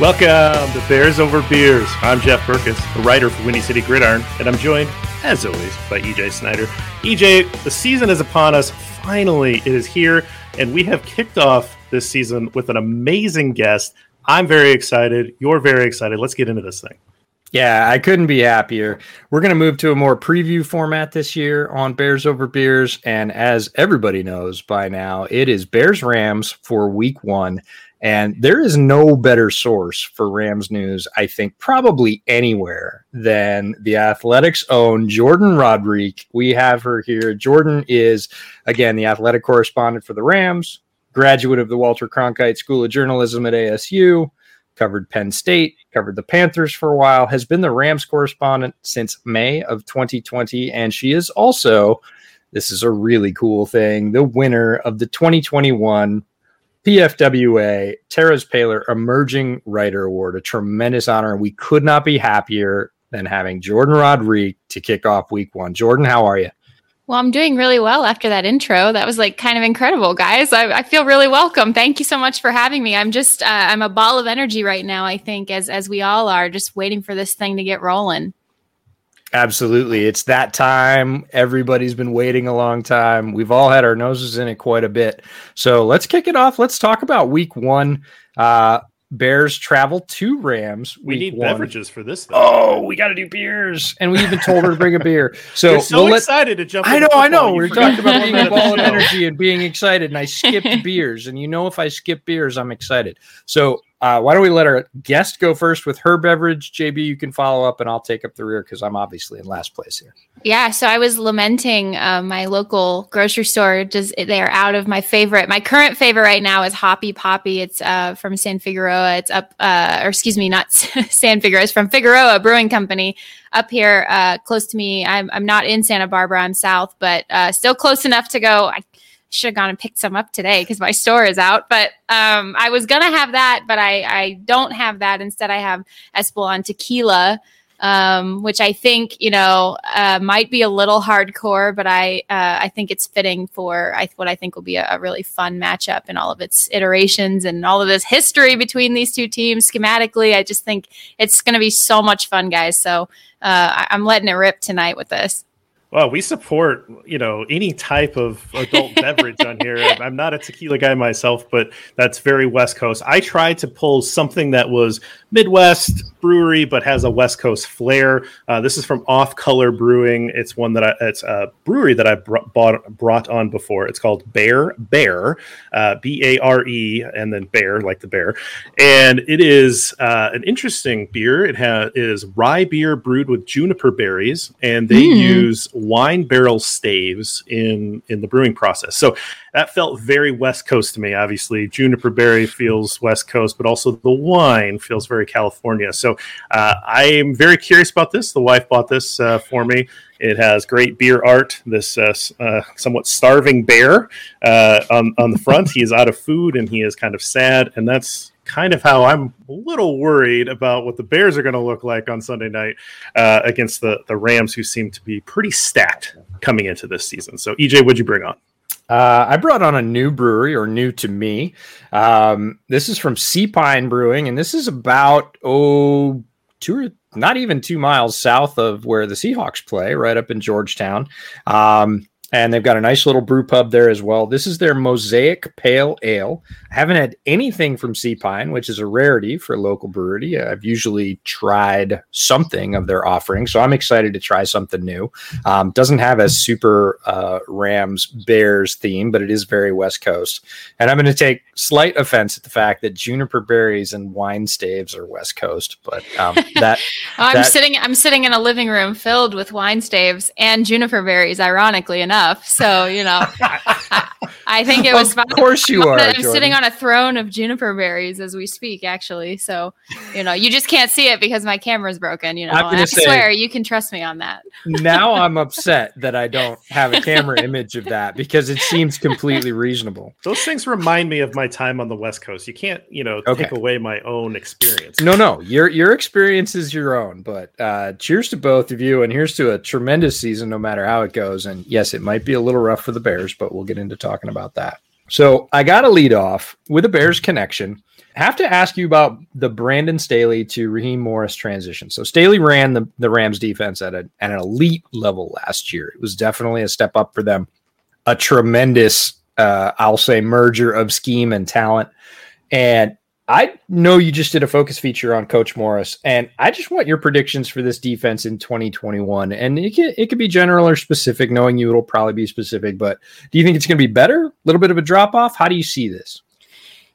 Welcome to Bears Over Beers. I'm Jeff Berckes, a writer for Windy City Gridiron, and I'm joined, as always, by EJ Snyder. EJ, the season is upon us. Finally, it is here, and we have kicked off this season with an amazing guest. I'm very excited. You're very excited. Let's get into this thing. Yeah, I couldn't be happier. We're going to move to a more preview format this year on Bears Over Beers. And as everybody knows by now, it is Bears Rams for week one. And there is no better source for Rams news, I think, probably anywhere than the Athletic's own Jourdan Rodrigue. We have her here. Jourdan is, again, the athletic correspondent for the Rams, graduate of the Walter Cronkite School of Journalism at ASU, covered Penn State, covered the Panthers for a while, has been the Rams correspondent since May of 2020. And she is also, this is a really cool thing, the winner of the 2021 PFWA Terez Paylor Emerging Writer Award, a tremendous honor. And we could not be happier than having Jourdan Rodrigue to kick off week one. Jourdan, how are you? Well, I'm doing really well after that intro. That was like kind of incredible, guys. I, I feel really welcome. Thank you so much for having me. I'm just, uh, I'm a ball of energy right now. I think, as as we all are, just waiting for this thing to get rolling. Absolutely. It's that time. Everybody's been waiting a long time. We've all had our noses in it quite a bit. So let's kick it off. Let's talk about week one. Uh, Bears travel to Rams. We need one. beverages for this. Thing. Oh, we got to do beers, and we even told her to bring a beer. So You're so we'll excited let, to jump. I know, I know. We're talking about being a ball of energy and being excited, and I skipped beers. And you know, if I skip beers, I'm excited. So uh, why don't we let our guest go first with her beverage? JB, you can follow up, and I'll take up the rear because I'm obviously in last place here. Yeah, so I was lamenting uh, my local grocery store. Just they're out of my favorite. My current favorite right now is Hoppy Poppy. It's uh, from San Figueroa. It's up, uh, or excuse me, not San Figueroa. It's from Figueroa Brewing Company up here, uh, close to me. I'm I'm not in Santa Barbara. I'm south, but uh, still close enough to go. I should have gone and picked some up today because my store is out. But um, I was gonna have that, but I, I don't have that. Instead, I have Espolon tequila, um, which I think you know uh, might be a little hardcore, but I uh, I think it's fitting for I, what I think will be a, a, really fun matchup in all of its iterations and all of this history between these two teams. Schematically, I just think it's to be so much fun, guys. So uh, I, I'm letting it rip tonight with this. Well, we support you know any type of adult beverage on here. I'm not a tequila guy myself, but that's very West Coast. I tried to pull something that was Midwest brewery, but has a West Coast flair. Uh, this is from Off Color Brewing. It's one that I, it's a brewery that I brought bought, brought on before. It's called Bear Bear, uh, B A R E, and then Bear like the bear. And it is uh, an interesting beer. It has is rye beer brewed with juniper berries, and they mm. use wine barrel staves in in the brewing process. So that felt very West Coast to me. Obviously, juniper berry feels West Coast, but also the wine feels very California. So uh, I am very curious about this. The wife bought this uh, for me. It has great beer art. This uh, uh somewhat starving bear uh, on on the front. he is out of food and he is kind of sad, and that's kind of how I'm a little worried about what the Bears are going to look like on Sunday night uh, against the the Rams, who seem to be pretty stacked coming into this season. So, EJ, what'd you bring on? Uh, I brought on a new brewery, or new to me. Um, this is from Sea Pine Brewing, and this is about oh two or not even two miles south of where the Seahawks play, right up in Georgetown. Um, and they've got a nice little brew pub there as well. This is their Mosaic Pale Ale. I haven't had anything from Sea Pine, which is a rarity for a local brewery. I've usually tried something of their offering, so I'm excited to try something new. Um, doesn't have a super uh, Rams Bears theme, but it is very West Coast. And I'm going to take slight offense at the fact that juniper berries and wine staves are West Coast, but um, that I'm that, sitting. I'm sitting in a living room filled with wine staves and juniper berries. Ironically enough enough. So, you know, I, I, think it was Of course you are. I'm Jourdan. sitting on a throne of juniper berries as we speak, actually. So, you know, you just can't see it because my camera's broken, you know. I'm And gonna I say- swear you can trust me on that. now I'm upset that I don't have a camera image of that because it seems completely reasonable. Those things remind me of my time on the West Coast. You can't, you know, Okay. take away my own experience. No, no, your your experience is your own. But uh, cheers to both of you, and here's to a tremendous season, no matter how it goes. And yes, it might be a little rough for the Bears, but we'll get into talking about that. So I got to lead off with a Bears connection. Have to ask you about the Brandon Staley to Raheem Morris transition. So Staley ran the, the Rams defense at, a, at an elite level last year. It was definitely a step up for them. A tremendous, uh, I'll say, merger of scheme and talent. And I know you just did a focus feature on Coach Morris, and I just want your predictions for this defense in 2021. And it can, it could be general or specific, knowing you it'll probably be specific. But do you think it's going to be better? A little bit of a drop off? How do you see this?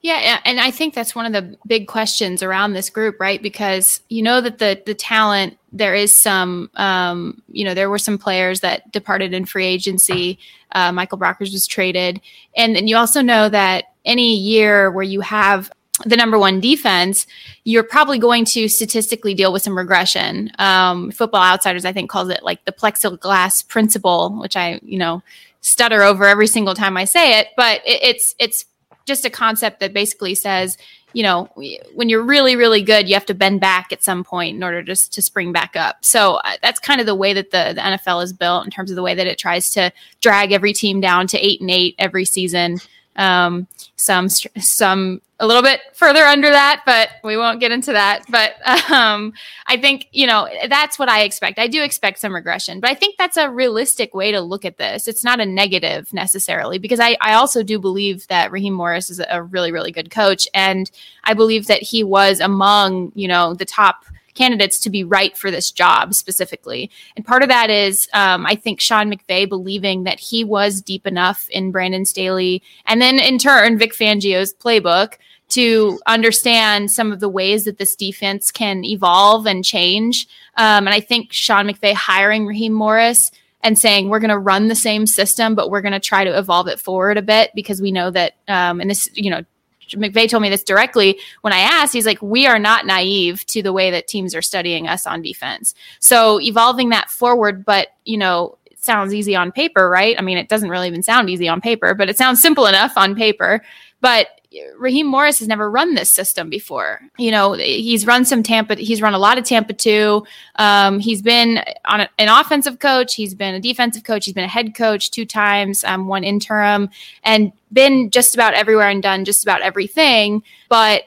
Yeah, and I think that's one of the big questions around this group, right? Because you know that the the talent there is some, um, you know, there were some players that departed in free agency. Uh, Michael Brockers was traded, and then you also know that any year where you have the number one defense, you're probably going to statistically deal with some regression. Um, Football Outsiders, I think, calls it like the plexiglass principle, which I, you know, stutter over every single time I say it. But it, it's it's just a concept that basically says, you know, when you're really, really good, you have to bend back at some point in order just to spring back up. So uh, that's kind of the way that the, the NFL is built in terms of the way that it tries to drag every team down to eight and eight every season. Um, some, some a little bit further under that, but we won't get into that. But um, I think, you know, that's what I expect. I do expect some regression, but I think that's a realistic way to look at this. It's not a negative necessarily, because I, I also do believe that Raheem Morris is a really, really good coach. And I believe that he was among, you know, the top candidates to be right for this job specifically. And part of that is, um, I think Sean McVay believing that he was deep enough in Brandon Staley and then in turn Vic Fangio's playbook to understand some of the ways that this defense can evolve and change. Um, and I think Sean McVay hiring Raheem Morris and saying we're going to run the same system, but we're going to try to evolve it forward a bit because we know that, um, and this, you know, McVay told me this directly when I asked. He's like, we are not naive to the way that teams are studying us on defense. So evolving that forward, but you know, it sounds easy on paper, right? I mean, it doesn't really even sound easy on paper, but it sounds simple enough on paper. But Raheem Morris has never run this system before. You know, he's run some Tampa. He's run a lot of Tampa too. Um, he's been on a, an offensive coach. He's been a defensive coach. He's been a head coach two times, um, one interim, and been just about everywhere and done just about everything. But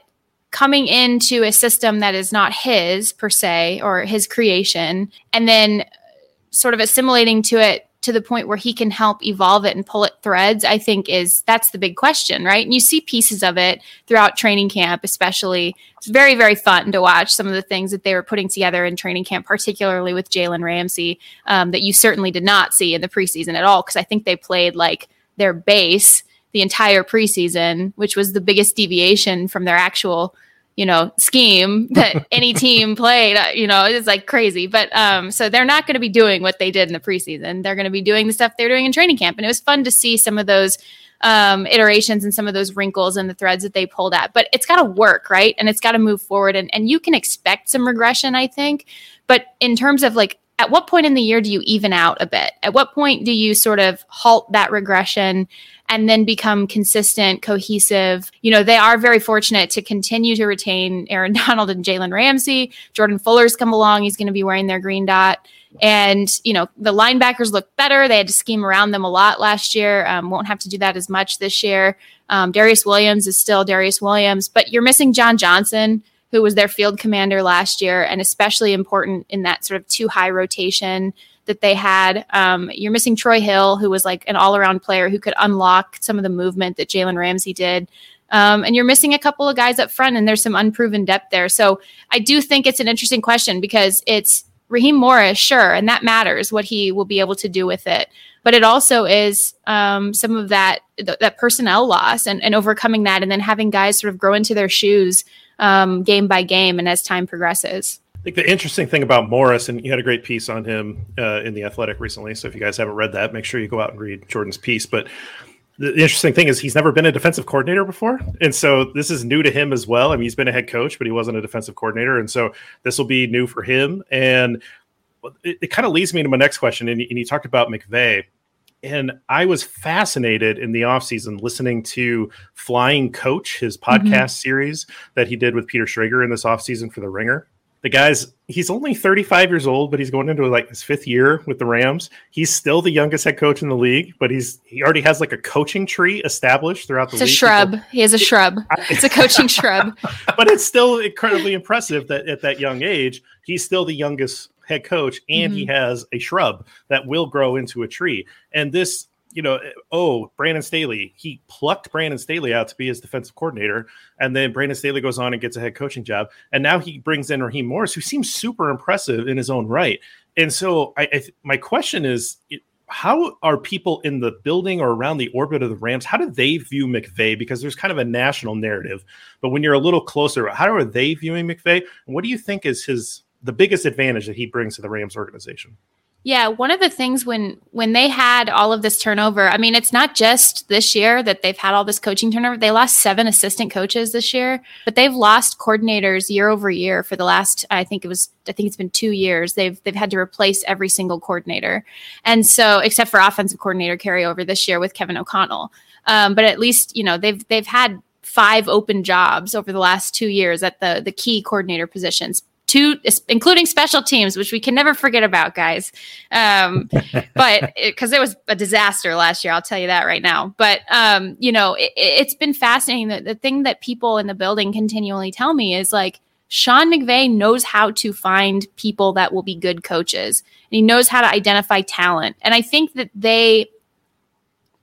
coming into a system that is not his per se or his creation, and then sort of assimilating to it to the point where he can help evolve it and pull it threads i think is that's the big question right? And you see pieces of it throughout training camp especially. It's very very fun to watch some of the things that they were putting together in training camp particularly with jalen ramsey um, that you certainly did not see in the preseason at all because i think they played like their base the entire preseason which was the biggest deviation from their actual you know scheme that any team played uh, you know it's like crazy. But um so they're not going to be doing what they did in the preseason. They're going to be doing the stuff they're doing in training camp. And it was fun to see some of those um iterations and some of those wrinkles and the threads that they pulled at. But it's got to work right? And it's got to move forward. And and you can expect some regression i think. But in terms of like at what point in the year do you even out a bit? At what point do you sort of halt that regression and then become consistent, cohesive? You know, they are very fortunate to continue to retain Aaron Donald and Jalen Ramsey. Jordan Fuller's come along. He's going to be wearing their green dot. And, you know, the linebackers look better. They had to scheme around them a lot last year. Um, won't have to do that as much this year. Um, Darious Williams is still Darious Williams, but you're missing John Johnson, who was their field commander last year, and especially important in that sort of two high rotation that they had. Um, you're missing Troy Hill, who was like an all around player who could unlock some of the movement that Jalen Ramsey did. Um, and you're missing a couple of guys up front, and there's some unproven depth there. So I do think it's an interesting question because it's Raheem Morris, sure, and that matters what he will be able to do with it. But it also is um, some of that th- that personnel loss and, and overcoming that, and then having guys sort of grow into their shoes um, game by game and as time progresses. I think the interesting thing about Morris, and you had a great piece on him uh, in the Athletic recently. So if you guys haven't read that, make sure you go out and read Jourdan's piece. But the interesting thing is he's never been a defensive coordinator before, and so this is new to him as well. I mean, he's been a head coach, but he wasn't a defensive coordinator, and so this will be new for him. And it, it kind of leads me to my next question. And, and you talked about McVay, and I was fascinated in the offseason listening to Flying Coach, his podcast mm-hmm. series that he did with Peter Schrager in this offseason for The Ringer the guy's he's only 35 years old but he's going into like his fifth year with the rams. He's still the youngest head coach in the league but he's he already has like a coaching tree established throughout the it's league. It's a shrub. He has a shrub. It's a coaching shrub. But it's still incredibly impressive that at that young age he's still the youngest head coach and mm-hmm. he has a shrub that will grow into a tree. And this you know, oh, Brandon Staley, he plucked Brandon Staley out to be his defensive coordinator. And then Brandon Staley goes on and gets a head coaching job. And now he brings in Raheem Morris, who seems super impressive in his own right. And so I, I my question is, how are people in the building or around the orbit of the Rams? How do they view McVay? Because there's kind of a national narrative, but when you're a little closer, how are they viewing McVay? And what do you think is his the biggest advantage that he brings to the Rams organization? Yeah, one of the things when when they had all of this turnover, I mean, it's not just this year that they've had all this coaching turnover. They lost seven assistant coaches this year, but they've lost coordinators year over year for the last I think it was I think it's been 2 years. They've they've had to replace every single coordinator. And so except for offensive coordinator carryover this year with Kevin O'Connell. Um, but at least, you know, they've they've had five open jobs over the last 2 years at the the key coordinator positions two, including special teams, which we can never forget about, guys. Um, but because it, it, was a disaster last year, I'll tell you that right now. But um, you know, it, has been fascinating. The, the thing that people in the building continually tell me is like Sean McVay knows how to find people that will be good coaches, and he knows how to identify talent. And I think that they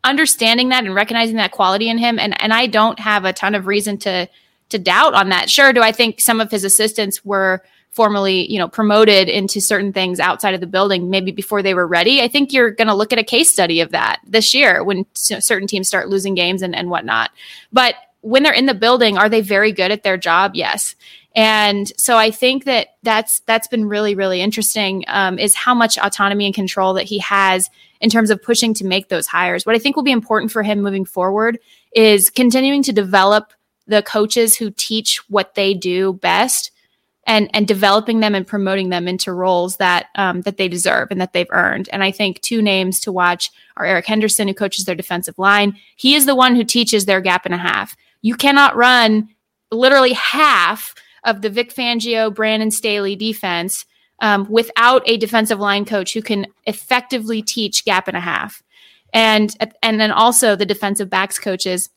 understanding that and recognizing that quality in him and and I don't have a ton of reason to to doubt on that. Sure, do I think some of his assistants were formally, you know, promoted into certain things outside of the building maybe before they were ready. I think you're going to look at a case study of that this year when certain teams start losing games and, and whatnot. But when they're in the building, are they very good at their job? Yes. And so I think that that's that's been really really interesting um, is how much autonomy and control that he has in terms of pushing to make those hires. What I think will be important for him moving forward is continuing to develop the coaches who teach what they do best and and developing them and promoting them into roles that um, that they deserve and that they've earned. And I think two names to watch are Eric Henderson, who coaches their defensive line. He is the one who teaches their gap and a half. You cannot run literally half of the Vic Fangio, Brandon Staley defense um, without a defensive line coach who can effectively teach gap and a half. And and then also the defensive backs coaches,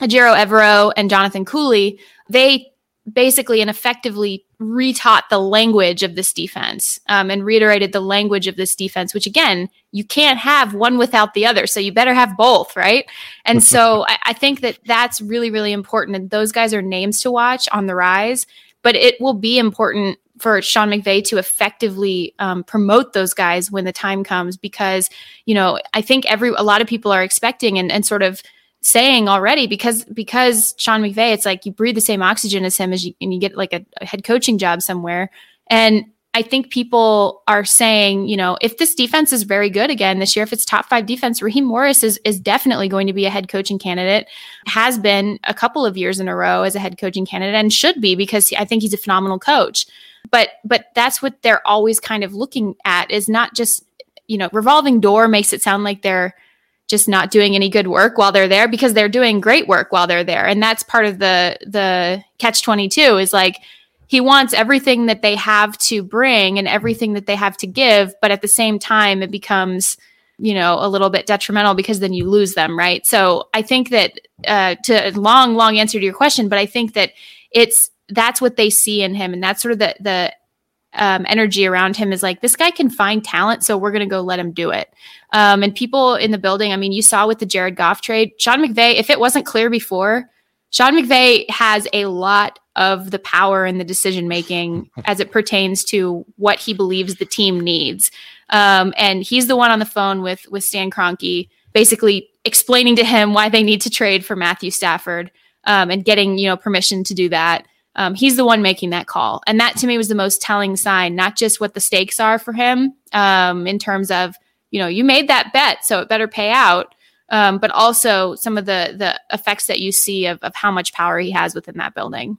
Ejiro Evero and Jonathan Cooley, they basically and effectively retaught the language of this defense um, and reiterated the language of this defense, which again, you can't have one without the other. So you better have both, right? And so I, I think that that's really, really important. And those guys are names to watch on the rise, but it will be important for Sean McVay to effectively um, promote those guys when the time comes because, you know, I think every, a lot of people are expecting and, and sort of, saying already because because Sean McVay, it's like you breathe the same oxygen as him as you and you get like a, a head coaching job somewhere. And I think people are saying, you know, if this defense is very good again this year, if it's top five defense, Raheem Morris is is definitely going to be a head coaching candidate. Has been a couple of years in a row as a head coaching candidate and should be because I think he's a phenomenal coach. But but that's what they're always kind of looking at is not just you know revolving door makes it sound like they're just not doing any good work while they're there because they're doing great work while they're there. And that's part of the the catch 22 is like he wants everything that they have to bring and everything that they have to give but at the same time it becomes you know a little bit detrimental because then you lose them right? So i think that uh, to long long answer to your question but i think that it's that's what they see in him and that's sort of the the um, energy around him is like this guy can find talent so we're going to go let him do it. Um, and people in the building i mean you saw with the jared goff trade sean mcvay if it wasn't clear before sean mcvay has a lot of the power and the decision making as it pertains to what he believes the team needs. Um, and he's the one on the phone with with stan Kroenke, basically explaining to him why they need to trade for matthew stafford um, and getting you know permission to do that um, he's the one making that call. And that to me was the most telling sign, not just what the stakes are for him um, in terms of, you know, you made that bet, so it better pay out. Um, but also some of the the effects that you see of, of how much power he has within that building.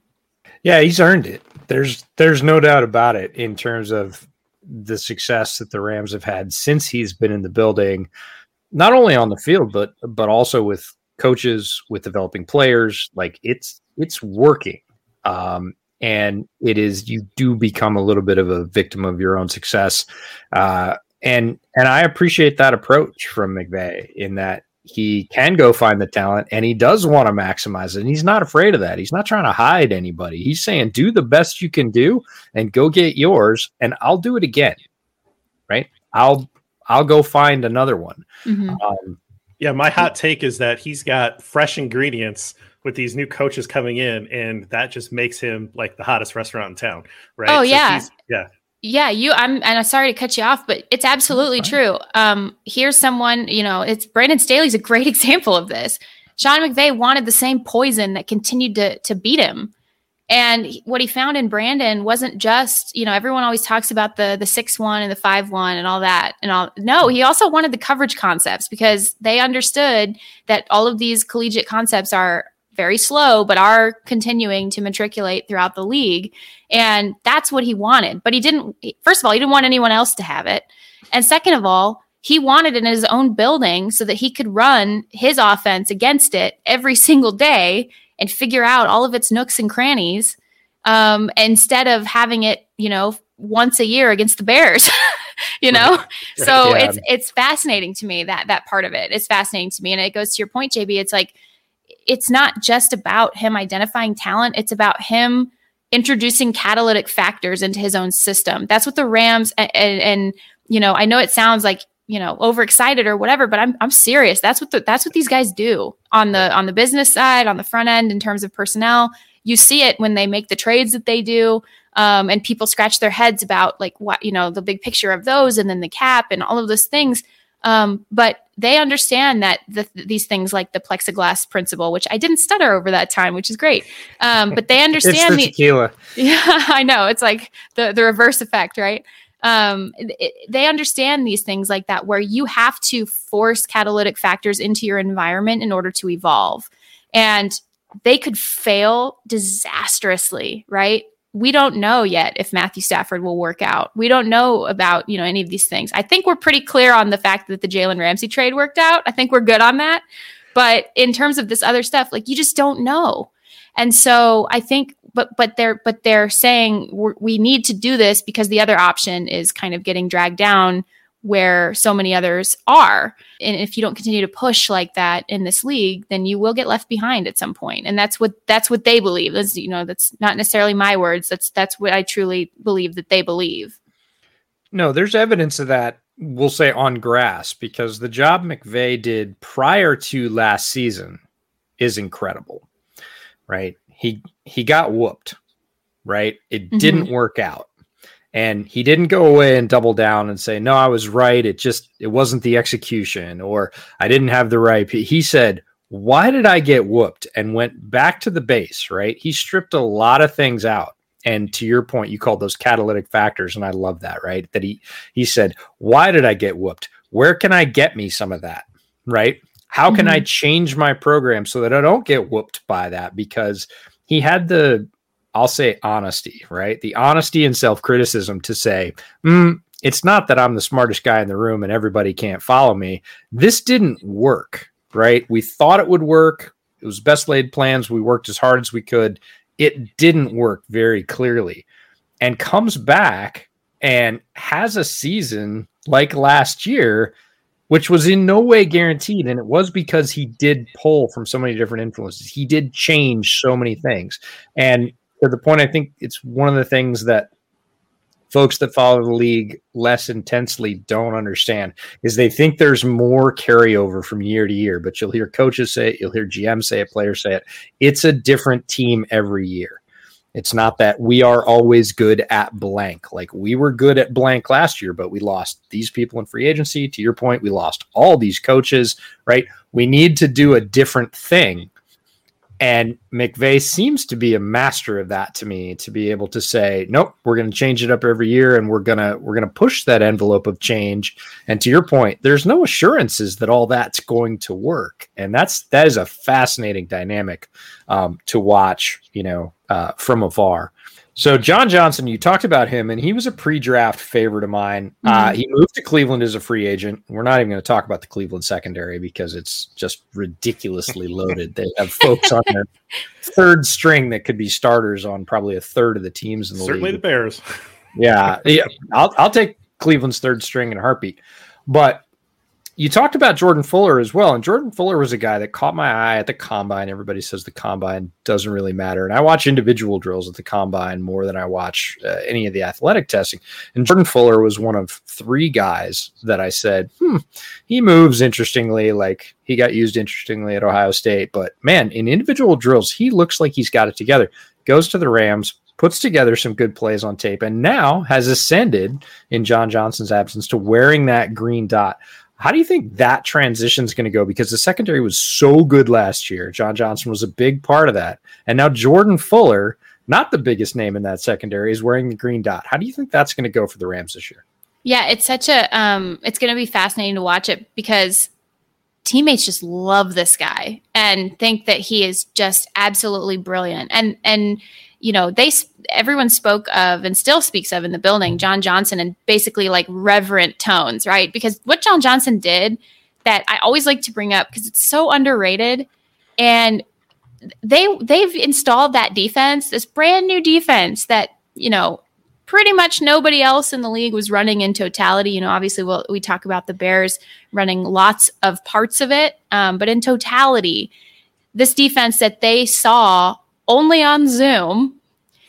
Yeah, he's earned it. There's there's no doubt about it in terms of the success that the Rams have had since he's been in the building, not only on the field but but also with coaches, with developing players. Like it's it's working. Um, and it is you do become a little bit of a victim of your own success. Uh, and and I appreciate that approach from McVay in that he can go find the talent and he does want to maximize it. And he's not afraid of that. He's not trying to hide anybody. He's saying, do the best you can do and go get yours, and I'll do it again. Right? I'll I'll go find another one. Mm-hmm. Um, yeah, my hot take is that he's got fresh ingredients with these new coaches coming in, and that just makes him like the hottest restaurant in town, right? Oh so yeah, yeah. Yeah, you. I'm, and I'm sorry to cut you off, but it's absolutely true. Um, here's someone, you know, it's Brandon Staley's a great example of this. Sean McVay wanted the same poison that continued to to beat him, and what he found in Brandon wasn't just, you know, everyone always talks about the the six one and the five one and all that and all. No, he also wanted the coverage concepts because they understood that all of these collegiate concepts are very slow, but are continuing to matriculate throughout the league. And that's what he wanted. But he didn't, first of all, he didn't want anyone else to have it. And second of all, he wanted it in his own building so that he could run his offense against it every single day and figure out all of its nooks and crannies um, instead of having it, you know, once a year against the Bears. you know, right. so yeah. it's it's fascinating to me that that part of it. It's fascinating to me, and it goes to your point, JB. It's like it's not just about him identifying talent, it's about him introducing catalytic factors into his own system. That's what the Rams and, and, and you know, I know it sounds like you know overexcited or whatever but i'm i'm serious. That's what the, that's what these guys do on the on the business side on the front end in terms of personnel. You see it when they make the trades that they do um, and people scratch their heads about like what you know the big picture of those and then the cap and all of those things um, but they understand that the, these things like the plexiglass principle, which I didn't stutter over that time, which is great. Um, but they understand the, the tequila. Yeah, I know. It's like the, the reverse effect, right? Um, it, they understand these things like that, where you have to force catalytic factors into your environment in order to evolve. And they could fail disastrously, right? We don't know yet if Matthew Stafford will work out. We don't know about, you know, any of these things. I think we're pretty clear on the fact that the Jalen Ramsey trade worked out. I think we're good on that. But in terms of this other stuff, like you just don't know. And so I think but but they're but they're saying we need to do this because the other option is kind of getting dragged down where so many others are. And if you don't continue to push like that in this league, then you will get left behind at some point. And that's what that's what they believe. That's you know, that's not necessarily my words. That's that's what I truly believe that they believe. No, there's evidence of that, we'll say on grass, because the job McVay did prior to last season is incredible. Right? He he got whooped, right? It mm-hmm. didn't work out and he didn't go away and double down and say no i was right. It just it wasn't the execution or i didn't have the right he said why did i get whooped? And went back to the base right? He stripped a lot of things out. And to your point you called those catalytic factors and i love that right? That he he said why did i get whooped? Where can i get me some of that? Right? How can mm-hmm. i change my program so that i don't get whooped by that? Because he had the I'll say honesty, right? The honesty and self criticism to say, mm, it's not that I'm the smartest guy in the room and everybody can't follow me. This didn't work, right? We thought it would work. It was best laid plans. We worked as hard as we could. It didn't work very clearly and comes back and has a season like last year, which was in no way guaranteed. And it was because he did pull from so many different influences. He did change so many things. And to the point, I think it's one of the things that folks that follow the league less intensely don't understand is they think there's more carryover from year to year, but you'll hear coaches say it, you'll hear GM say it, players say it. It's a different team every year. It's not that we are always good at blank. Like we were good at blank last year, but we lost these people in free agency. To your point, we lost all these coaches, right? We need to do a different thing and McVay seems to be a master of that to me to be able to say, nope, we're going to change it up every year and we're going to we're going to push that envelope of change. And to your point, there's no assurances that all that's going to work. And that's that is a fascinating dynamic um, to watch, you know, uh, from afar. So John Johnson, you talked about him, and he was a pre-draft favorite of mine. Uh, mm-hmm. Uh, he moved to Cleveland as a free agent. We're not even going to talk about the Cleveland secondary because it's just ridiculously loaded. They have folks on their third string that could be starters on probably a third of the teams in the Certainly league. Certainly the Bears. yeah, yeah. I'll I'll take Cleveland's third string in a heartbeat. But you talked about Jordan Fuller as well, and Jordan Fuller was a guy that caught my eye at the combine. Everybody says the combine doesn't really matter, and I watch individual drills at the combine more than I watch uh, any of the athletic testing. And Jordan Fuller was one of three guys that I said, "Hmm, he moves interestingly. Like he got used interestingly at Ohio State, but man, in individual drills, he looks like he's got it together." Goes to the Rams, puts together some good plays on tape, and now has ascended in John Johnson's absence to wearing that green dot. How do you think that transition is going to go? Because the secondary was so good last year. John Johnson was a big part of that. And now Jordan Fuller, not the biggest name in that secondary, is wearing the green dot. How do you think that's going to go for the Rams this year? Yeah, it's such a um it's going to be fascinating to watch it because teammates just love this guy and think that he is just absolutely brilliant. And and you know, they everyone spoke of and still speaks of in the building John Johnson and basically like reverent tones, right? Because what John Johnson did that I always like to bring up because it's so underrated and they they've installed that defense, this brand new defense that, you know, pretty much nobody else in the league was running in totality. You know, obviously, we'll, we talk about the Bears running lots of parts of it, um, but in totality, this defense that they saw only on Zoom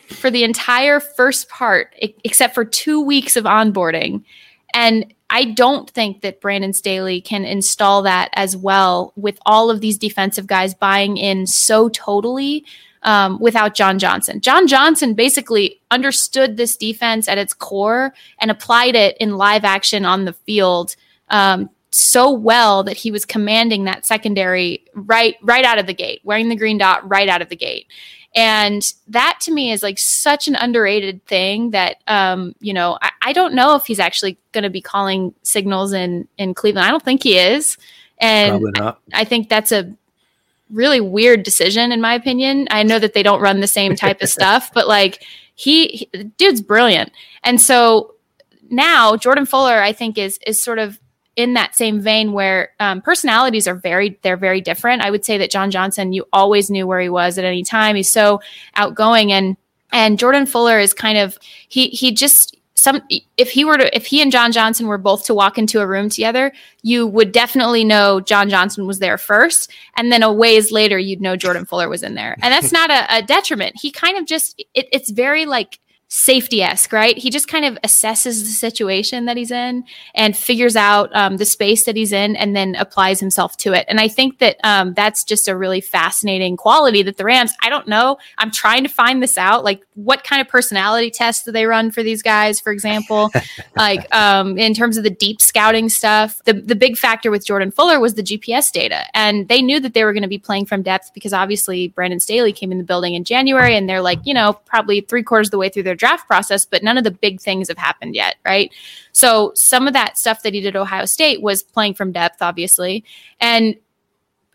for the entire first part, except for two weeks of onboarding. And I don't think that Brandon Staley can install that as well with all of these defensive guys buying in so totally um, without John Johnson. John Johnson basically understood this defense at its core and applied it in live action on the field um, so well that he was commanding that secondary right right out of the gate, wearing the green dot right out of the gate. And that to me is like such an underrated thing that, um, you know, I, I don't know if he's actually going to be calling signals in, in Cleveland. I don't think he is. And I, I think that's a really weird decision, in my opinion. I know that they don't run the same type of stuff, but like he, he dude's brilliant. And so now Jordan Fuller, I think, is is sort of in that same vein where um, personalities are very they're very different. I would say that john johnson you always knew where he was at any time. He's so outgoing and and jordan fuller is kind of he he just some if he were to if he and john johnson were both to walk into a room together you would definitely know john johnson was there first. And then a ways later you'd know jordan fuller was in there. And that's not a, a detriment. He kind of just it, it's very like safety esque, right? He just kind of assesses the situation that he's in and figures out um, the space that he's in and then applies himself to it. And I think that um, that's just a really fascinating quality that the Rams, I don't know, I'm trying to find this out. Like, what kind of personality tests do they run for these guys, for example? like, um, in terms of the deep scouting stuff, the, the big factor with Jordan Fuller was the GPS data. And they knew that they were going to be playing from depth because obviously Brandon Staley came in the building in January and they're like, you know, probably three quarters of the way through their draft process, but none of the big things have happened yet, right? So some of that stuff that he did at Ohio State was playing from depth, obviously. And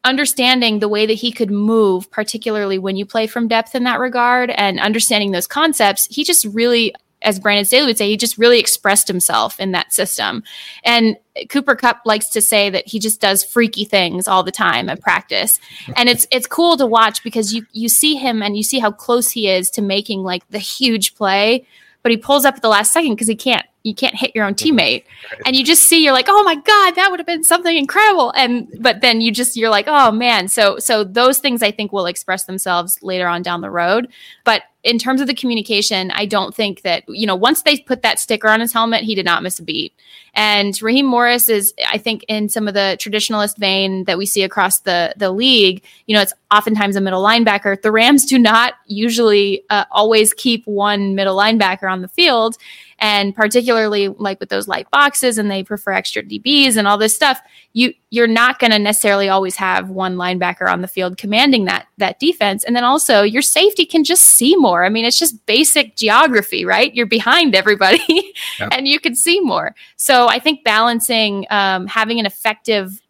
understanding the way that he could move, particularly when you play from depth in that regard, and understanding those concepts, he just really as Brandon Staley would say, he just really expressed himself in that system. And Cooper Kupp likes to say that he just does freaky things all the time at practice. And it's it's cool to watch because you you see him and you see how close he is to making like the huge play, but he pulls up at the last second because he can't you can't hit your own mm-hmm. teammate. And you just see you're like oh my god that would have been something incredible. And but then you just you're like oh man. So so those things i think will express themselves later on down the road. But in terms of the communication i don't think that you know once they put that sticker on his helmet he did not miss a beat and Raheem Morris is, I think, in some of the traditionalist vein that we see across the the league. You know, it's oftentimes a middle linebacker. The Rams do not usually uh, always keep one middle linebacker on the field, and particularly like with those light boxes and they prefer extra DBs and all this stuff, you you're not going to necessarily always have one linebacker on the field commanding that that defense. And then also your safety can just see more. I mean, it's just basic geography, right? You're behind everybody yep. and you can see more. So I think balancing um, having an effective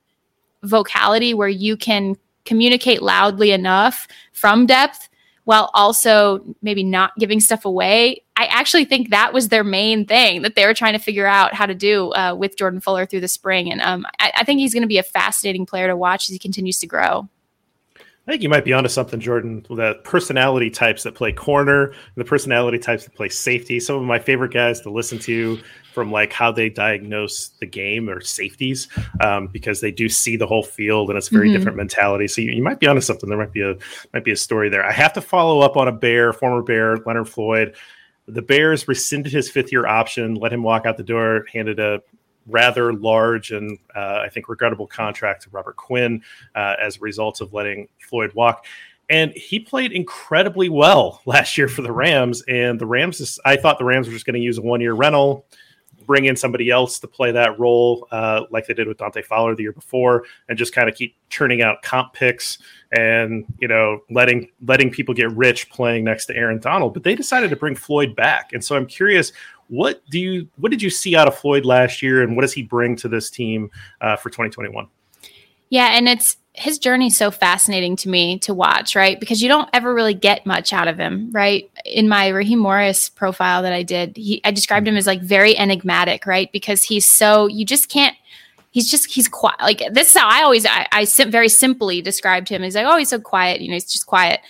vocality where you can communicate loudly enough from depth while also maybe not giving stuff away. I actually think that was their main thing that they were trying to figure out how to do uh, with Jourdan Fuller through the spring. And um, I, I think he's going to be a fascinating player to watch as he continues to grow. I think you might be onto something, Jordan. With the personality types that play corner, the personality types that play safety. Some of my favorite guys to listen to from like how they diagnose the game or safeties, um, because they do see the whole field and it's a very mm-hmm. different mentality. So you, you, might be onto something. There might be a might be a story there. I have to follow up on a Bear, former Bear, Leonard Floyd. The Bears rescinded his fifth year option, let him walk out the door, handed a rather large and uh, I think regrettable contract to Robert Quinn uh, as a result of letting Floyd walk. And he played incredibly well last year for the Rams. And the Rams, I thought the Rams were just going to use a one year rental, bring in somebody else to play that role, uh, like they did with Dante Fowler the year before, and just kind of keep churning out comp picks and you know letting letting people get rich playing next to Aaron Donald. But they decided to bring Floyd back, and so I'm curious what do you what did you see out of Floyd last year, and what does he bring to this team uh, for 2021? Yeah, and it's his journey so fascinating to me to watch, right? Because you don't ever really get much out of him, right? In my Raheem Morris profile that I did, he, I described him as like very enigmatic, right? Because he's so you just can't. He's just he's quiet. Like this is how I always I, I very simply described him. He's like, oh, he's so quiet. You know, he's just quiet.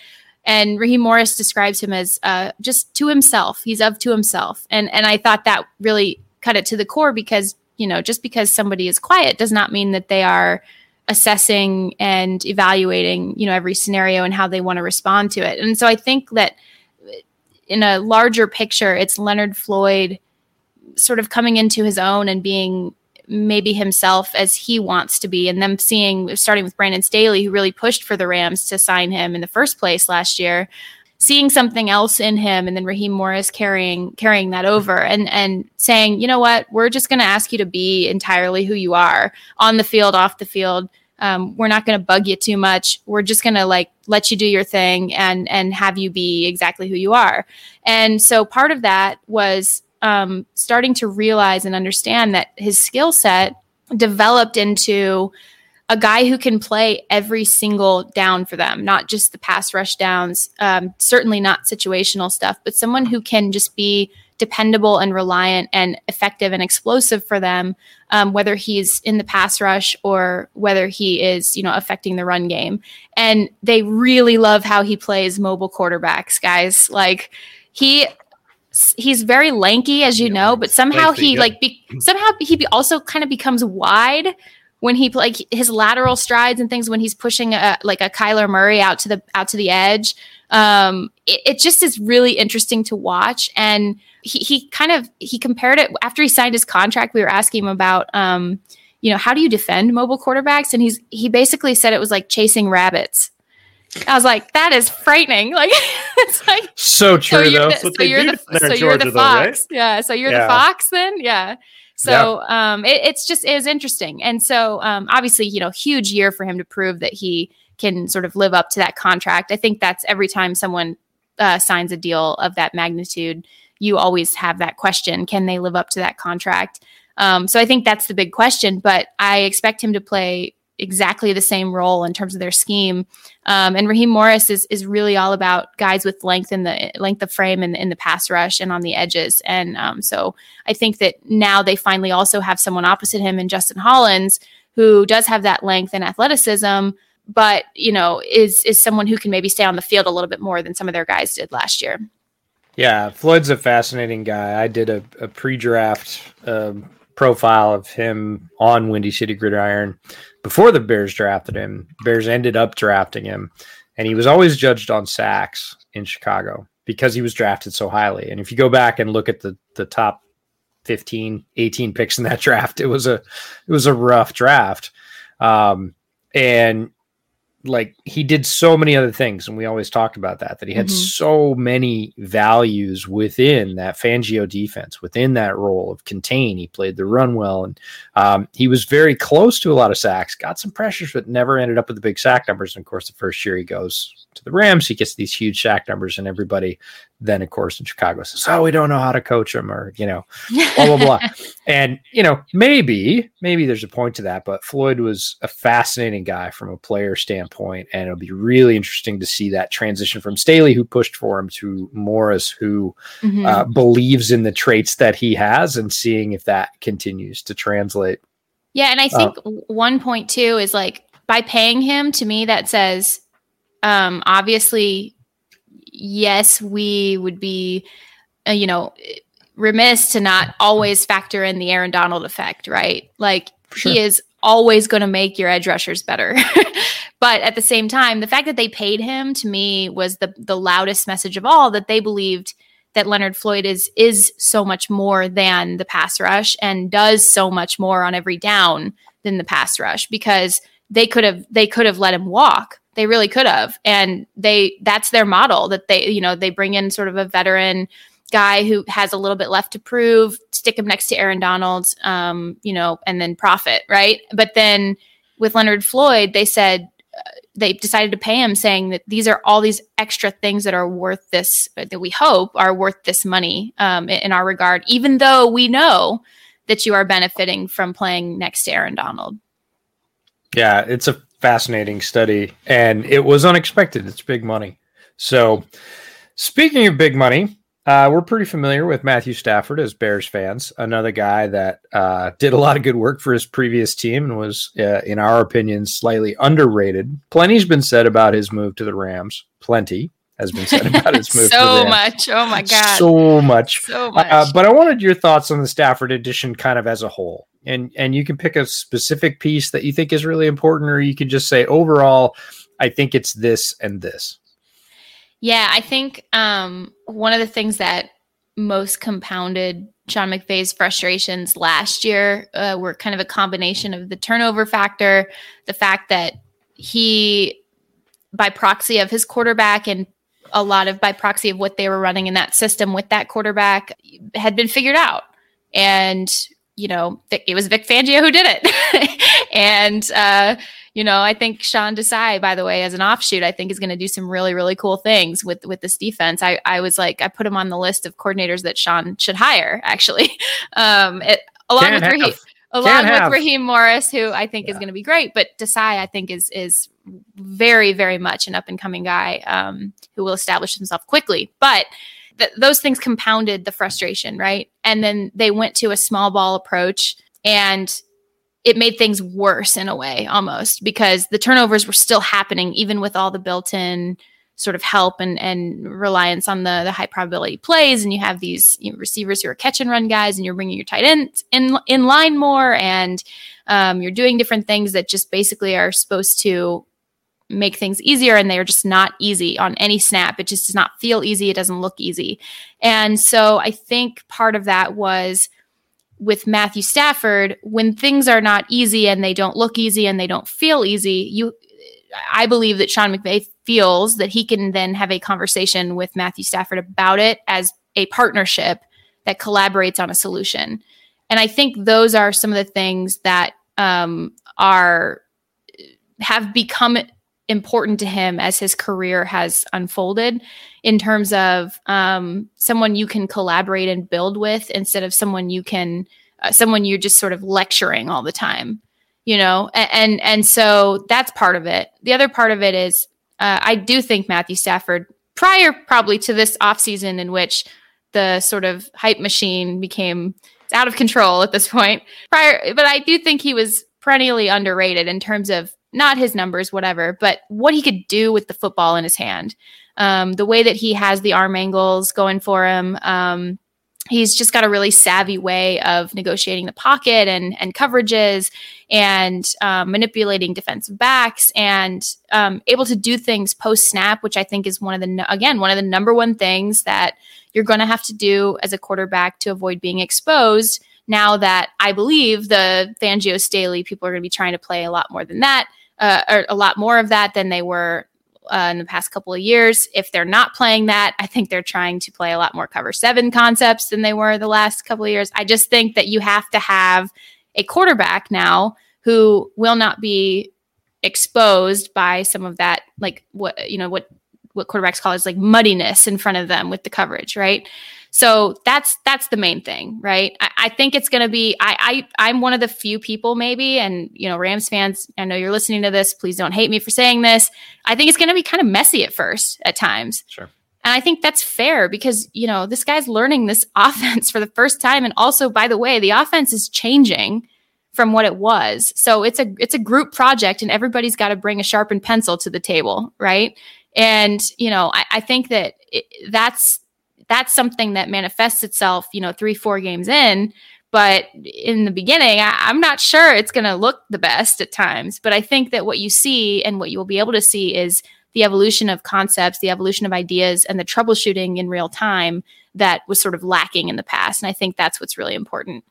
And Raheem Morris describes him as uh, just to himself. He's of to himself. And and I thought that really cut it to the core because you know just because somebody is quiet does not mean that they are assessing and evaluating you know every scenario and how they want to respond to it. And so I think that uh, in a larger picture, it's Leonard Floyd sort of coming into his own and being maybe himself as he wants to be. And them seeing, starting with Brandon Staley, who really pushed for the Rams to sign him in the first place last year, seeing something else in him, and then Raheem Morris carrying carrying that over and and saying, you know what, we're just going to ask you to be entirely who you are on the field, off the field. Um, we're not going to bug you too much. We're just going to like let you do your thing and and have you be exactly who you are. And so part of that was um, starting to realize and understand that his skill set developed into a guy who can play every single down for them, not just the pass rush downs, um, certainly not situational stuff, but someone who can just be dependable and reliant and effective and explosive for them, um, whether he's in the pass rush or whether he is, you know, affecting the run game. And they really love how he plays mobile quarterbacks, guys. Like he he's very lanky as you know but somehow he like be, somehow he also kind of becomes wide when he like his lateral strides and things when he's pushing a, like a Kyler Murray out to the out to the edge um it, it just is really interesting to watch and he, he kind of he compared it after he signed his contract we were asking him about um you know how do you defend mobile quarterbacks and he's he basically said it was like chasing rabbits I was like, that is frightening. Like, it's like so true so though. The, so, you're the, so you're the fox. Though, right? Yeah. So you're yeah. the fox then. Yeah. So yeah. um, it, it's just is interesting, and so um, obviously, you know, huge year for him to prove that he can sort of live up to that contract. I think that's every time someone uh, signs a deal of that magnitude, you always have that question: Can they live up to that contract? Um, so I think that's the big question. But I expect him to play exactly the same role in terms of their scheme. Um, and Raheem Morris is is really all about guys with length in the length of frame and in, in, the pass rush and on the edges. And um, so I think that now they finally also have someone opposite him in Justin Hollins who does have that length and athleticism, but you know is is someone who can maybe stay on the field a little bit more than some of their guys did last year. Yeah, Floyd's a fascinating guy. I did a, a pre-draft um, profile of him on Windy City Gridiron before the Bears drafted him. Bears ended up drafting him, and he was always judged on sacks in Chicago because he was drafted so highly. And if you go back and look at the the top 15, 18 picks in that draft, it was a it was a rough draft. Um, and like he did so many other things and we always talked about that that he had mm-hmm. so many values within that fangio defense within that role of contain he played the run well and um, he was very close to a lot of sacks got some pressures but never ended up with the big sack numbers and of course the first year he goes to the rams. He gets these huge sack numbers and everybody then of course in chicago says oh we don't know how to coach him or you know blah blah blah. And you know maybe maybe there's a point to that but floyd was a fascinating guy from a player standpoint and it'll be really interesting to see that transition from staley who pushed for him to morris who mm-hmm. uh, believes in the traits that he has and seeing if that continues to translate. Yeah and i think uh, one point too is like by paying him to me that says um obviously yes, we would be, uh, you know, remiss to not always factor in the Aaron Donald effect, right? Like sure. he is always going to make your edge rushers better. but at the same time, the fact that they paid him to me was the the loudest message of all that they believed that Leonard Floyd is is so much more than the pass rush and does so much more on every down than the pass rush because they could have they could have let him walk they really could have. And they that's their model that they, you know, they bring in sort of a veteran guy who has a little bit left to prove, stick him next to Aaron Donald, um, you know, and then profit, right? But then with Leonard Floyd, they said uh, they decided to pay him saying that these are all these extra things that are worth this that we hope are worth this money um, in our regard even though we know that you are benefiting from playing next to aaron donald yeah it's a fascinating study, and it was unexpected. It's big money. So, speaking of big money, uh, we're pretty familiar with Matthew Stafford as Bears fans. Another guy that uh, did a lot of good work for his previous team and was, uh, in our opinion, slightly underrated. Plenty's been said about his move to the Rams. Plenty has been said about his move. so much. Oh my god. So much. So much. Uh, but I wanted your thoughts on the Stafford edition, kind of as a whole and and you can pick a specific piece that you think is really important or you can just say overall i think it's this and this. Yeah i think um, one of the things that most compounded sean mcvay's frustrations last year uh, were kind of a combination of the turnover factor the fact that he by proxy of his quarterback and a lot of by proxy of what they were running in that system with that quarterback had been figured out. And you know, it was Vic Fangio who did it. and, uh, you know, I think Sean Desai, by the way, as an offshoot, I think is going to do some really, really cool things with with this defense. I, I was like, I put him on the list of coordinators that Sean should hire, actually, um, it, along Can't with Raheem, along with Raheem Morris, who I think yeah. is going to be great. But Desai, I think, is is very, very much an up and coming guy um, who will establish himself quickly. But th- those things compounded the frustration, right? And then they went to a small ball approach and it made things worse in a way almost because the turnovers were still happening even with all the built-in sort of help and and reliance on the the high probability plays and you have these you know, receivers who are catch and run guys and you're bringing your tight ends in in line more and um, you're doing different things that just basically are supposed to make things easier and they're just not easy on any snap. It just does not feel easy. It doesn't look easy. And so I think part of that was with Matthew Stafford, when things are not easy and they don't look easy and they don't feel easy, you I believe that Sean McVay feels that he can then have a conversation with Matthew Stafford about it as a partnership that collaborates on a solution. And I think those are some of the things that um, are have become important to him as his career has unfolded in terms of um, someone you can collaborate and build with instead of someone you can uh, someone you're just sort of lecturing all the time you know, and, and, and so that's part of it. The other part of it is uh, I do think Matthew Stafford, prior probably to this offseason in which the sort of hype machine became out of control at this point. Prior, but I do think he was perennially underrated in terms of not his numbers, whatever, but what he could do with the football in his hand. Um, the way that he has the arm angles going for him. Um, he's just got a really savvy way of negotiating the pocket and and coverages and um, manipulating defensive backs and um, able to do things post snap, which I think is one of the again one of the number one things that you're going to have to do as a quarterback to avoid being exposed. Now that I believe the Fangio Staley people are going to be trying to play a lot more than that, uh, or a lot more of that than they were uh, in the past couple of years. If they're not playing that, I think they're trying to play a lot more cover seven concepts than they were the last couple of years. I just think that you have to have a quarterback now who will not be exposed by some of that, like what, you know, what, what quarterbacks call is like muddiness in front of them with the coverage, right? So that's that's the main thing, right? I, I think it's going to be. I, I I'm one of the few people, maybe, and you know, Rams fans. I know you're listening to this. Please don't hate me for saying this. I think it's going to be kind of messy at first, at times. Sure. And I think that's fair because you know this guy's learning this offense for the first time, and also, by the way, the offense is changing from what it was. So it's a it's a group project, and everybody's got to bring a sharpened pencil to the table, right? And you know, I, I think that it, that's that's something that manifests itself, you know, three, four games in. But in the beginning, I, am not sure it's going to look the best at times. But I think that what you see and what you will be able to see is the evolution of concepts, the evolution of ideas, and the troubleshooting in real time that was sort of lacking in the past. And I think that's what's really important.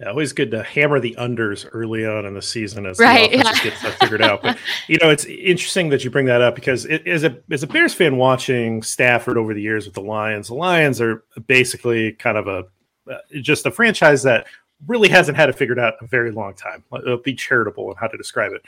Yeah, always good to hammer the unders early on in the season as right, the offense yeah. gets that figured out. But you know, it's interesting that you bring that up because it, as a as a Bears fan watching Stafford over the years with the Lions, the Lions are basically kind of a uh, just a franchise that really hasn't had it figured out in a very long time. It'll be charitable in how to describe it.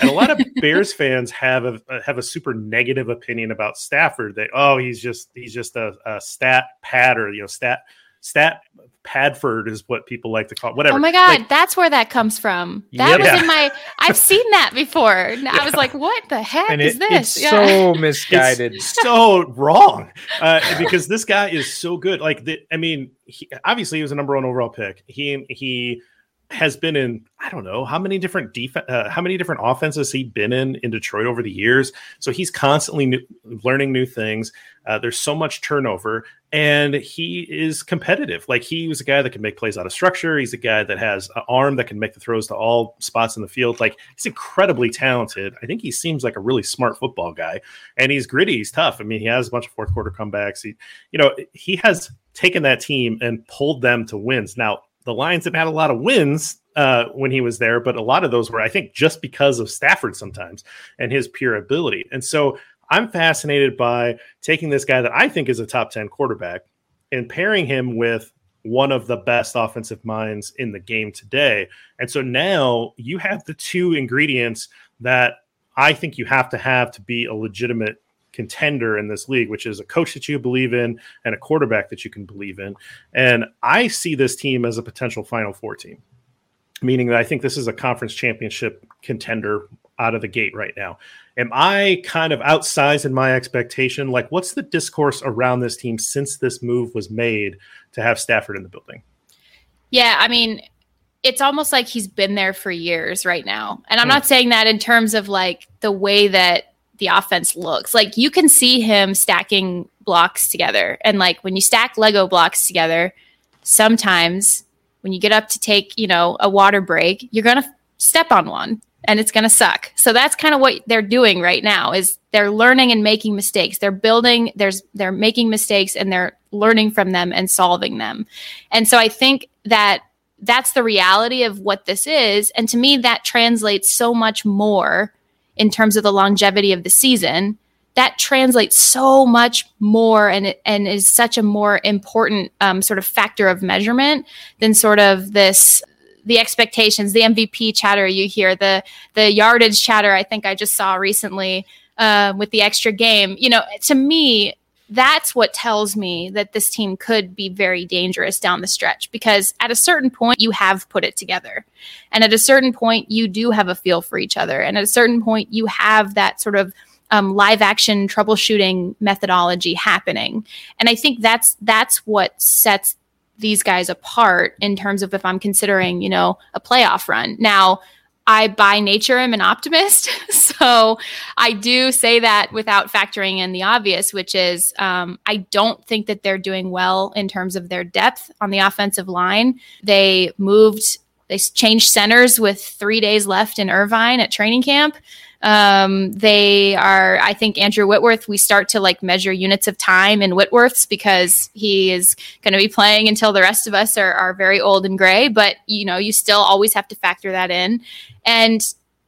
And a lot of Bears fans have a have a super negative opinion about Stafford. They oh he's just he's just a, a stat pad or you know stat stat Padford is what people like to call it. whatever. Oh my god, like, that's where that comes from. That yeah. was in my I've seen that before. Yeah. I was like, what the heck and is it, this? It's yeah. so misguided. It's so wrong. Uh, because this guy is so good. Like the, I mean, he, obviously he was a number one overall pick. He he has been in I don't know how many different defense uh, how many different offenses he been in in Detroit over the years. So he's constantly new, learning new things. Uh, there's so much turnover, and he is competitive. Like he was a guy that can make plays out of structure. He's a guy that has an arm that can make the throws to all spots in the field. Like he's incredibly talented. I think he seems like a really smart football guy, and he's gritty. He's tough. I mean, he has a bunch of fourth quarter comebacks. He, you know, he has taken that team and pulled them to wins. Now the Lions have had a lot of wins uh, when he was there, but a lot of those were, I think, just because of Stafford sometimes and his pure ability. And so I'm fascinated by taking this guy that I think is a top 10 quarterback and pairing him with one of the best offensive minds in the game today. And so now you have the two ingredients that I think you have to have to be a legitimate contender in this league, which is a coach that you believe in and a quarterback that you can believe in. And I see this team as a potential Final Four team, meaning that I think this is a conference championship contender out of the gate right now. Am I kind of outsized in my expectation? Like, what's the discourse around this team since this move was made to have Stafford in the building? Yeah, I mean, it's almost like he's been there for years right now. And I'm hmm. not saying that in terms of like the way that the offense looks. Like you can see him stacking blocks together. And like when you stack Lego blocks together, sometimes when you get up to take, you know, a water break, you're going to step on one and it's going to suck. So that's kind of what they're doing right now is they're learning and making mistakes. They're building, there's they're making mistakes and they're learning from them and solving them. And so I think that that's the reality of what this is and to me that translates so much more in terms of the longevity of the season that translates so much more and and is such a more important um, sort of factor of measurement than sort of this the expectations, the MVP chatter you hear, the the yardage chatter. I think I just saw recently uh, with the extra game. You know, to me, that's what tells me that this team could be very dangerous down the stretch because at a certain point you have put it together. And at a certain point you do have a feel for each other. And at a certain point you have that sort of um, live action troubleshooting methodology happening. And i think that's that's what sets these guys apart in terms of if i'm considering you know a playoff run. Now I, by nature, am an optimist. so I do say that without factoring in the obvious, which is um, I don't think that they're doing well in terms of their depth on the offensive line. They moved, they changed centers with three days left in Irvine at training camp. Um, they are, I think, Andrew Whitworth. We start to like measure units of time in Whitworth's because he is going to be playing until the rest of us are, are very old and gray. But you know, you still always have to factor that in, and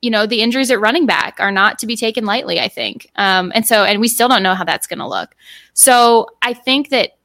you know, the injuries at running back are not to be taken lightly. I think, um, and so, and we still don't know how that's going to look. So I think that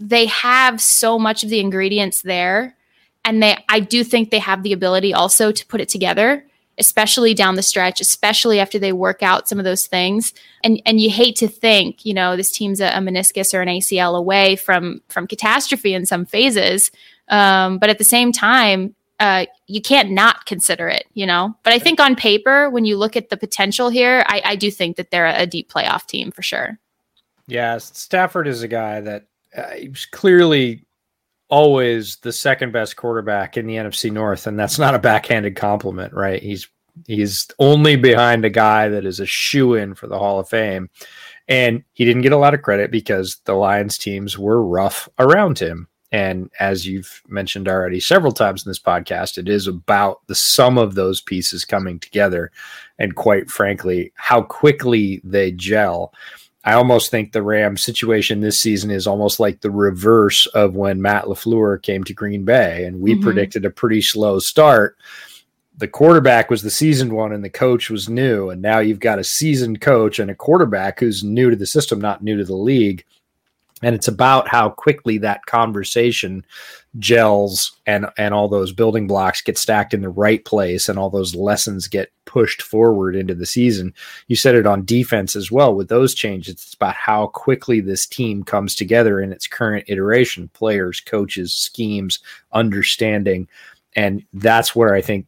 they have so much of the ingredients there and they i do think they have the ability also to put it together especially down the stretch, especially after they work out some of those things. And and you hate to think, you know, this team's a, a meniscus or an ACL away from from catastrophe in some phases. Um, but at the same time, uh, you can't not consider it, you know. But I think on paper, when you look at the potential here, I, I do think that they're a deep playoff team for sure. Yeah, Stafford is a guy that uh, clearly always the second best quarterback in the NFC North, and that's not a backhanded compliment, right? He's he's only behind a guy that is a shoe in for the Hall of Fame. And he didn't get a lot of credit because the Lions teams were rough around him. And as you've mentioned already several times in this podcast, it is about the sum of those pieces coming together. And quite frankly, how quickly they gel. I almost think the Rams situation this season is almost like the reverse of when Matt LaFleur came to Green Bay and we mm-hmm. predicted a pretty slow start. The quarterback was the seasoned one and the coach was new. And now you've got a seasoned coach and a quarterback who's new to the system, not new to the league. And it's about how quickly that conversation gels and and all those building blocks get stacked in the right place and all those lessons get pushed forward into the season. You said it on defense as well with those changes. It's about how quickly this team comes together in its current iteration, players, coaches, schemes, understanding. And that's where I think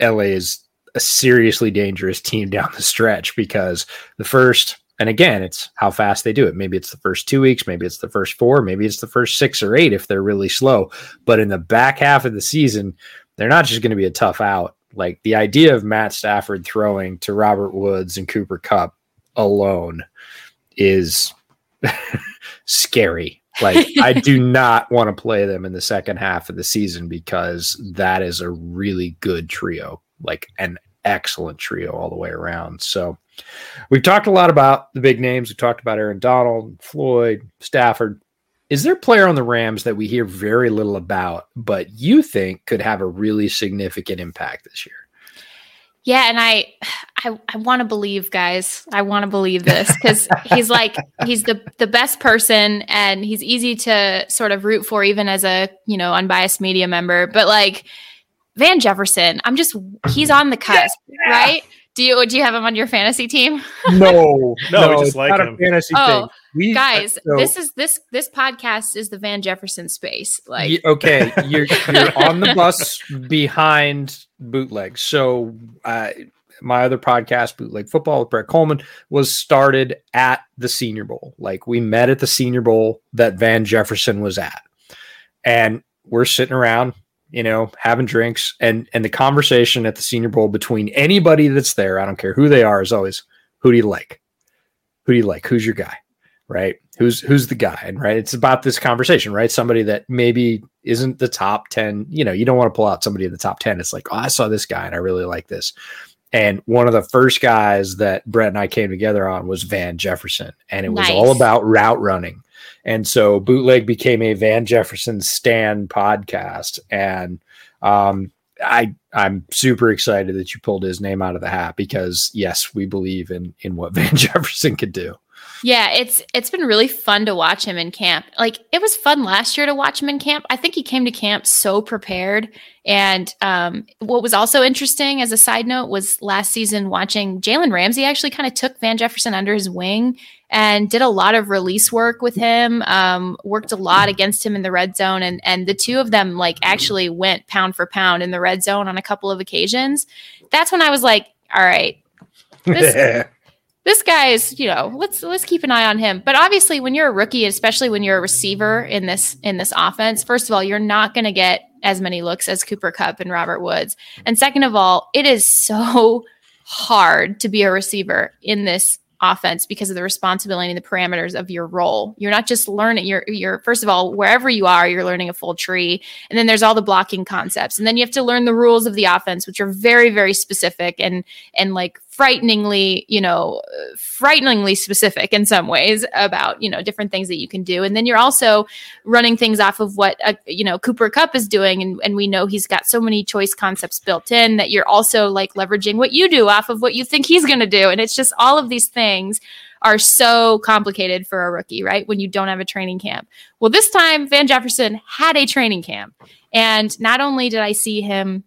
LA is a seriously dangerous team down the stretch because the first and again, it's how fast they do it. Maybe it's the first two weeks, maybe it's the first four, maybe it's the first six or eight if they're really slow. But in the back half of the season, they're not just going to be a tough out. Like the idea of Matt Stafford throwing to Robert Woods and Cooper Kupp alone is scary. Like I do not want to play them in the second half of the season because that is a really good trio, like an excellent trio all the way around. So We've talked a lot about the big names. We talked about Aaron Donald, Floyd, Stafford. Is there a player on the Rams that we hear very little about, but you think could have a really significant impact this year? Yeah, and I, I, I want to believe, guys. I want to believe this because he's like he's the the best person, and he's easy to sort of root for, even as a you know unbiased media member. But like Van Jefferson, I'm just he's on the cusp, yeah. right? Do you do you have him on your fantasy team? no, no, no, just like him. fantasy oh, thing. We, guys, so, this is this this podcast is the Van Jefferson space. Like, okay, you're you're on the bus behind bootleg. So, uh, my other podcast, Bootleg Football with Brett Coleman, was started at the Senior Bowl. Like, we met at the Senior Bowl that Van Jefferson was at, and we're sitting around you know, having drinks and and the conversation at the Senior Bowl between anybody that's there, I don't care who they are, is always who do you like? Who do you like? Who's your guy? Right? Who's who's the guy? And right, it's about this conversation, right? Somebody that maybe isn't the top 10, you know, you don't want to pull out somebody in the top 10. It's like, oh, I saw this guy and I really like this. And one of the first guys that Brett and I came together on was Van Jefferson. And it was nice. all about route running and so Bootleg became a Van Jefferson Stan podcast. And um, I I'm super excited that you pulled his name out of the hat because yes, we believe in in what Van Jefferson could do. Yeah, it's it's been really fun to watch him in camp. Like it was fun last year to watch him in camp. I think he came to camp so prepared. And um, what was also interesting as a side note was last season watching Jalen Ramsey actually kind of took Van Jefferson under his wing and did a lot of release work with him. Um, worked a lot against him in the red zone, and and the two of them like actually went pound for pound in the red zone on a couple of occasions. That's when I was like, all right. This, this guy is, you know, let's let's keep an eye on him. But obviously, when you're a rookie, especially when you're a receiver in this in this offense, first of all, you're not going to get as many looks as Cooper Kupp and Robert Woods. And second of all, it is so hard to be a receiver in this offense because of the responsibility and the parameters of your role. You're not just learning you're you're first of all wherever you are you're learning a full tree and then there's all the blocking concepts and then you have to learn the rules of the offense which are very very specific and and like frighteningly, you know, frighteningly specific in some ways about, you know, different things that you can do. And then you're also running things off of what, uh, you know, Cooper Kupp is doing. And, and we know he's got so many choice concepts built in that you're also like leveraging what you do off of what you think he's going to do. And it's just all of these things are so complicated for a rookie, right? When you don't have a training camp. Well, this time Van Jefferson had a training camp. And not only did I see him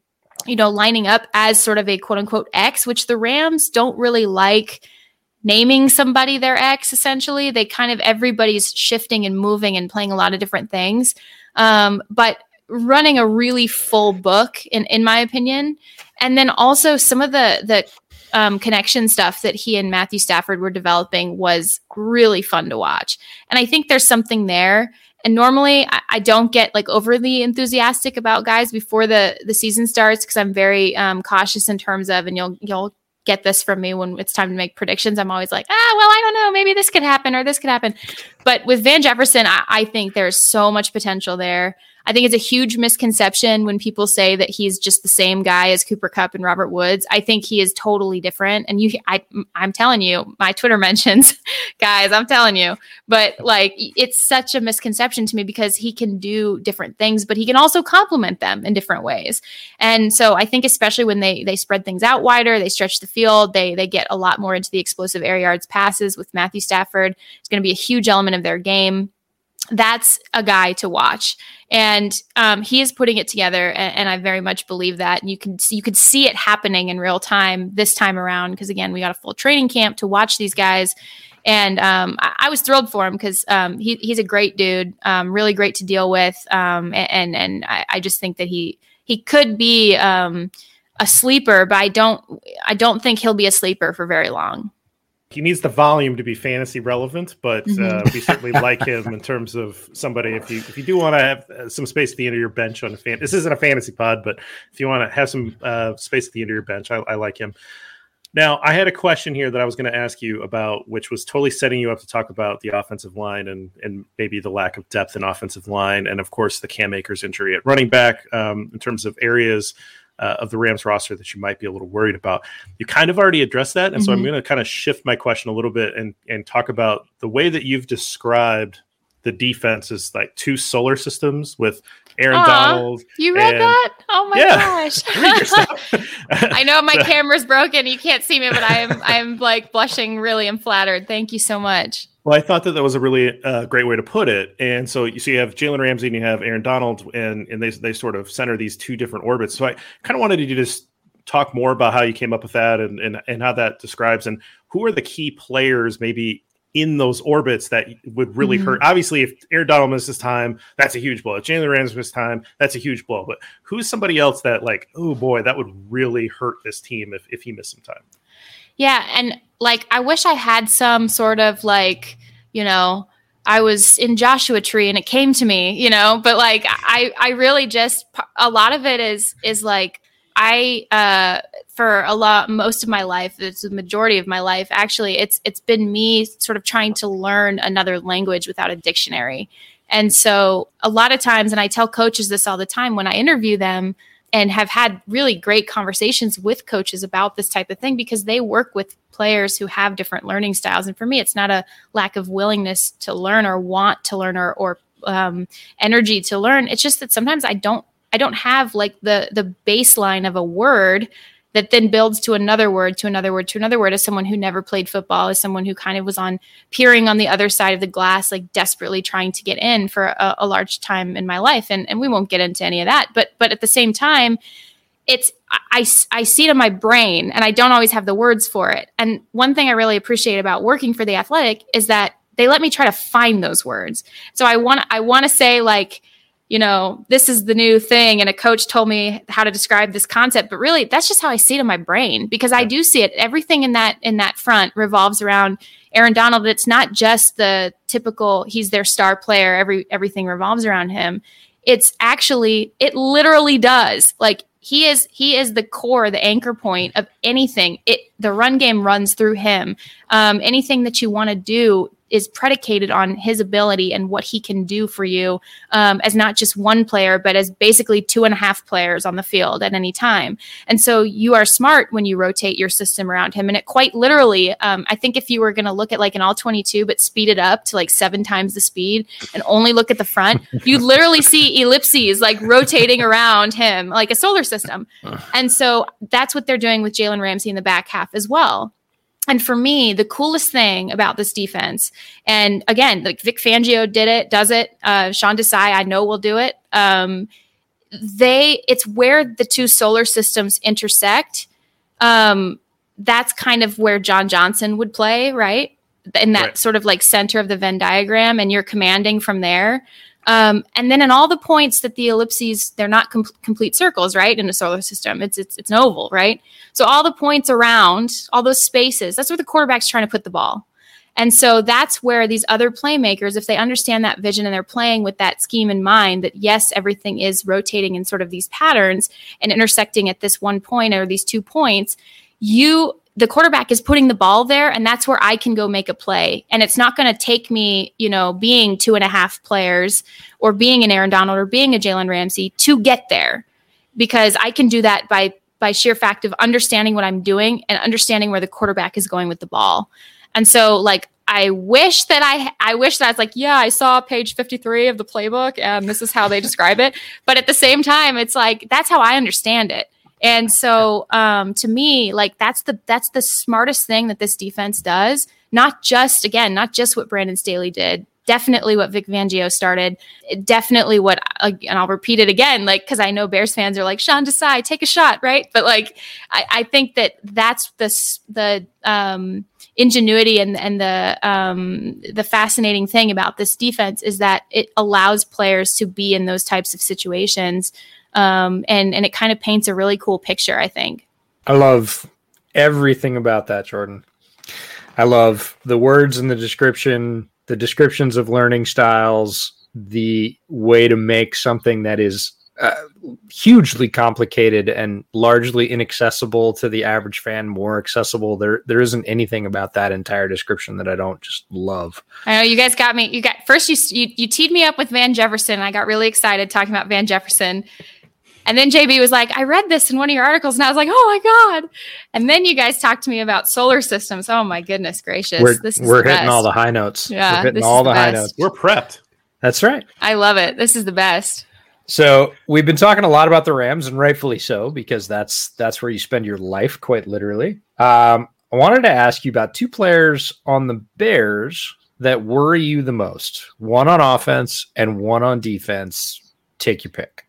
you know, lining up as sort of a quote unquote X, which the Rams don't really like naming somebody their X essentially. They kind of everybody's shifting and moving and playing a lot of different things. Um, but running a really full book in in my opinion. And then also some of the the um, connection stuff that he and Matthew Stafford were developing was really fun to watch. And I think there's something there. And normally I, I, don't get like overly enthusiastic about guys before the the season starts because I'm very um, cautious in terms of, and you'll you'll get this from me when it's time to make predictions. I'm always like, ah, well, I don't know, maybe this could happen or this could happen. But with Van Jefferson, I, I think there's so much potential there. I think it's a huge misconception when people say that he's just the same guy as Cooper Kupp and Robert Woods. I think he is totally different. And you, I, I'm telling you, my Twitter mentions, guys, I'm telling you. But like, it's such a misconception to me because he can do different things, but he can also complement them in different ways. And so I think, especially when they they spread things out wider, they stretch the field, they they get a lot more into the explosive air yards passes with Matthew Stafford. It's going to be a huge element of their game that's a guy to watch. And um, he is putting it together and, and, i very much believe that. And you can you could see it happening in real time this time around because again we got a full training camp to watch these guys. And um, I, I, was thrilled for him because um, he, he's a great dude um, really great to deal with um, and and I, I, just think that he he could be um, a sleeper but i don't i don't think he'll be a sleeper for very long he needs the volume to be fantasy relevant, but uh, mm-hmm. we certainly like him in terms of somebody. If you if you do want to have uh, some space at the end of your bench on a fan, this isn't a fantasy pod, but if you want to have some uh, space at the end of your bench, I, I like him. Now, I had a question here that I was going to ask you about, which was totally setting you up to talk about the offensive line and and maybe the lack of depth in offensive line, and of course the Cam Akers injury at running back um, in terms of areas uh, of the Rams roster that you might be a little worried about. You kind of already addressed that, and mm-hmm. so I'm mm-hmm. going to kind of shift my question a little bit and and talk about the way that you've described the defense is like two solar systems with Aaron Aww, Donald. You read and, that? Oh my yeah, gosh. I know my camera's broken. You can't see me, but I'm I'm like blushing really and flattered. Thank you so much. Well, I thought that that was a really uh, great way to put it. And so you see, you have Jalen Ramsey and you have Aaron Donald, and and they they sort of center these two different orbits. So I kind of wanted you to just talk more about how you came up with that and and and how that describes and who are the key players maybe in those orbits that would really mm-hmm. hurt. Obviously, if Aaron Donald misses time, that's a huge blow. If Jalen Ramsey misses time, that's a huge blow. But who's somebody else that like, oh boy, that would really hurt this team if if he missed some time? Yeah, and like I wish I had some sort of like, you know, I was in Joshua Tree and it came to me, you know, but like I I really just a lot of it is is like I uh for a lot most of my life, it's the majority of my life actually, it's it's been me sort of trying to learn another language without a dictionary. And so a lot of times and I tell coaches this all the time when I interview them, and have had really great conversations with coaches about this type of thing because they work with players who have different learning styles. And for me, it's not a lack of willingness to learn or want to learn or, or um, energy to learn. It's just that sometimes I don't I don't have like the the baseline of a word that then builds to another word, to another word, to another word as someone who never played football, as someone who kind of was on peering on the other side of the glass, like desperately trying to get in for a, a large time in my life. And, and we won't get into any of that. But, but at the same time, it's I, I see it in my brain and I don't always have the words for it. And one thing I really appreciate about working for the athletic is that they let me try to find those words. So I want I want to say like you know, this is the new thing. And a coach told me how to describe this concept, but really that's just how I see it in my brain because I do see it. Everything in that in that front revolves around Aaron Donald. It's not just the typical he's their star player, every everything revolves around him. It's actually it literally does. Like he is he is the core, the anchor point of anything. It the run game runs through him. Um, anything that you want to do is predicated on his ability and what he can do for you um, as not just one player, but as basically two and a half players on the field at any time. And so you are smart when you rotate your system around him. And it quite literally, um, I think if you were going to look at like an all 22, but speed it up to like seven times the speed and only look at the front, you literally see ellipses like rotating around him like a solar system. And so that's what they're doing with Jalen Ramsey in the back half as well. And for me, the coolest thing about this defense, and again, like Vic Fangio did it, does it. Uh, Sean Desai, I know will do it. Um, they, it's where the two solar systems intersect. Um, that's kind of where John Johnson would play, right? In that right. sort of like center of the Venn diagram, and you're commanding from there. Um, and then in all the points that the ellipses, they're not com- complete circles, right? In a solar system, it's, it's it's an oval, right? So all the points around, all those spaces, that's where the quarterback's trying to put the ball. And so that's where these other playmakers, if they understand that vision and they're playing with that scheme in mind, that yes, everything is rotating in sort of these patterns and intersecting at this one point or these two points, you the quarterback is putting the ball there and that's where i can go make a play and it's not going to take me you know being two and a half players or being an aaron donald or being a jalen ramsey to get there because i can do that by by sheer fact of understanding what i'm doing and understanding where the quarterback is going with the ball and so like I wish that I I wish that I was like, yeah, I saw page 53 of the playbook and this is how they describe it. But at the same time, it's like that's how I understand it. And so um, to me, like that's the that's the smartest thing that this defense does. Not just again, not just what Brandon Staley did. Definitely what Vic Fangio started. Definitely what, and I'll repeat it again, like because I know Bears fans are like Sean Desai, take a shot, right? But like, I, I think that that's the the um, ingenuity and and the um, the fascinating thing about this defense is that it allows players to be in those types of situations um, and and it kind of paints a really cool picture. I think. I love everything about that, Jourdan. I love the words in the description, the descriptions of learning styles, the way to make something that is uh, hugely complicated and largely inaccessible to the average fan more accessible there there isn't anything about that entire description that i don't just love i know you guys got me you got first you you, you teed me up with van jefferson i got really excited talking about van jefferson and then JB was like, I read this in one of your articles, and I was like, oh my God. And then you guys talked to me about solar systems. Oh my goodness gracious. We're, this is we're hitting best. all the high notes. Yeah. We're hitting all the, the high notes. We're prepped. That's right. I love it. This is the best. So we've been talking a lot about the Rams, and rightfully so, because that's that's where you spend your life, quite literally. Um, I wanted to ask you about two players on the Bears that worry you the most. One on offense and one on defense. Take your pick.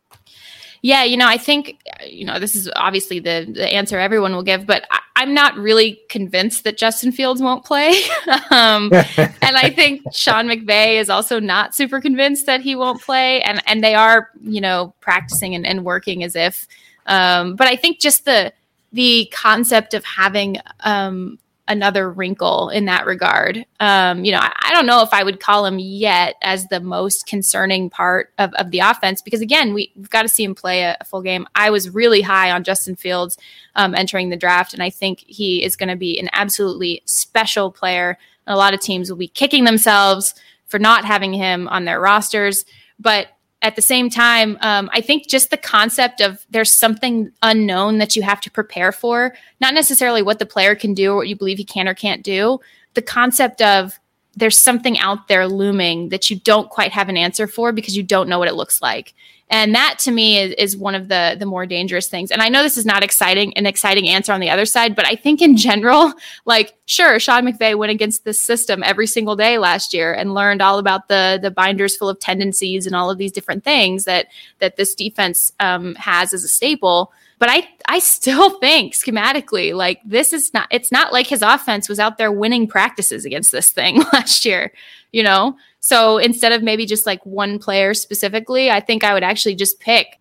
Yeah, you know, I think you know this is obviously the the answer everyone will give, but I, am not really convinced that Justin Fields won't play, um, and I think Sean McVay is also not super convinced that he won't play, and and they are you know practicing and, and working as if, um, but I think just the the concept of having um, another wrinkle in that regard. Um, you know, I, I, don't know if I would call him yet as the most concerning part of, of the offense because again, we, have got to see him play a, a, full game. I was really high on Justin Fields um, entering the draft, and I think he is going to be an absolutely special player. And a lot of teams will be kicking themselves for not having him on their rosters, but at the same time, um, I think just the concept of there's something unknown that you have to prepare for, not necessarily what the player can do or what you believe he can or can't do. The concept of there's something out there looming that you don't quite have an answer for because you don't know what it looks like. And that to me is, is one of the the more dangerous things. And I know this is not exciting, an exciting answer on the other side, but I think in general, like sure, Sean McVay went against this system every single day last year and learned all about the the binders full of tendencies and all of these different things that that this defense um, has as a staple. But I I still think schematically, like this is not it's not like his offense was out there winning practices against this thing last year, you know? So instead of maybe just like one player specifically, I think I would actually just pick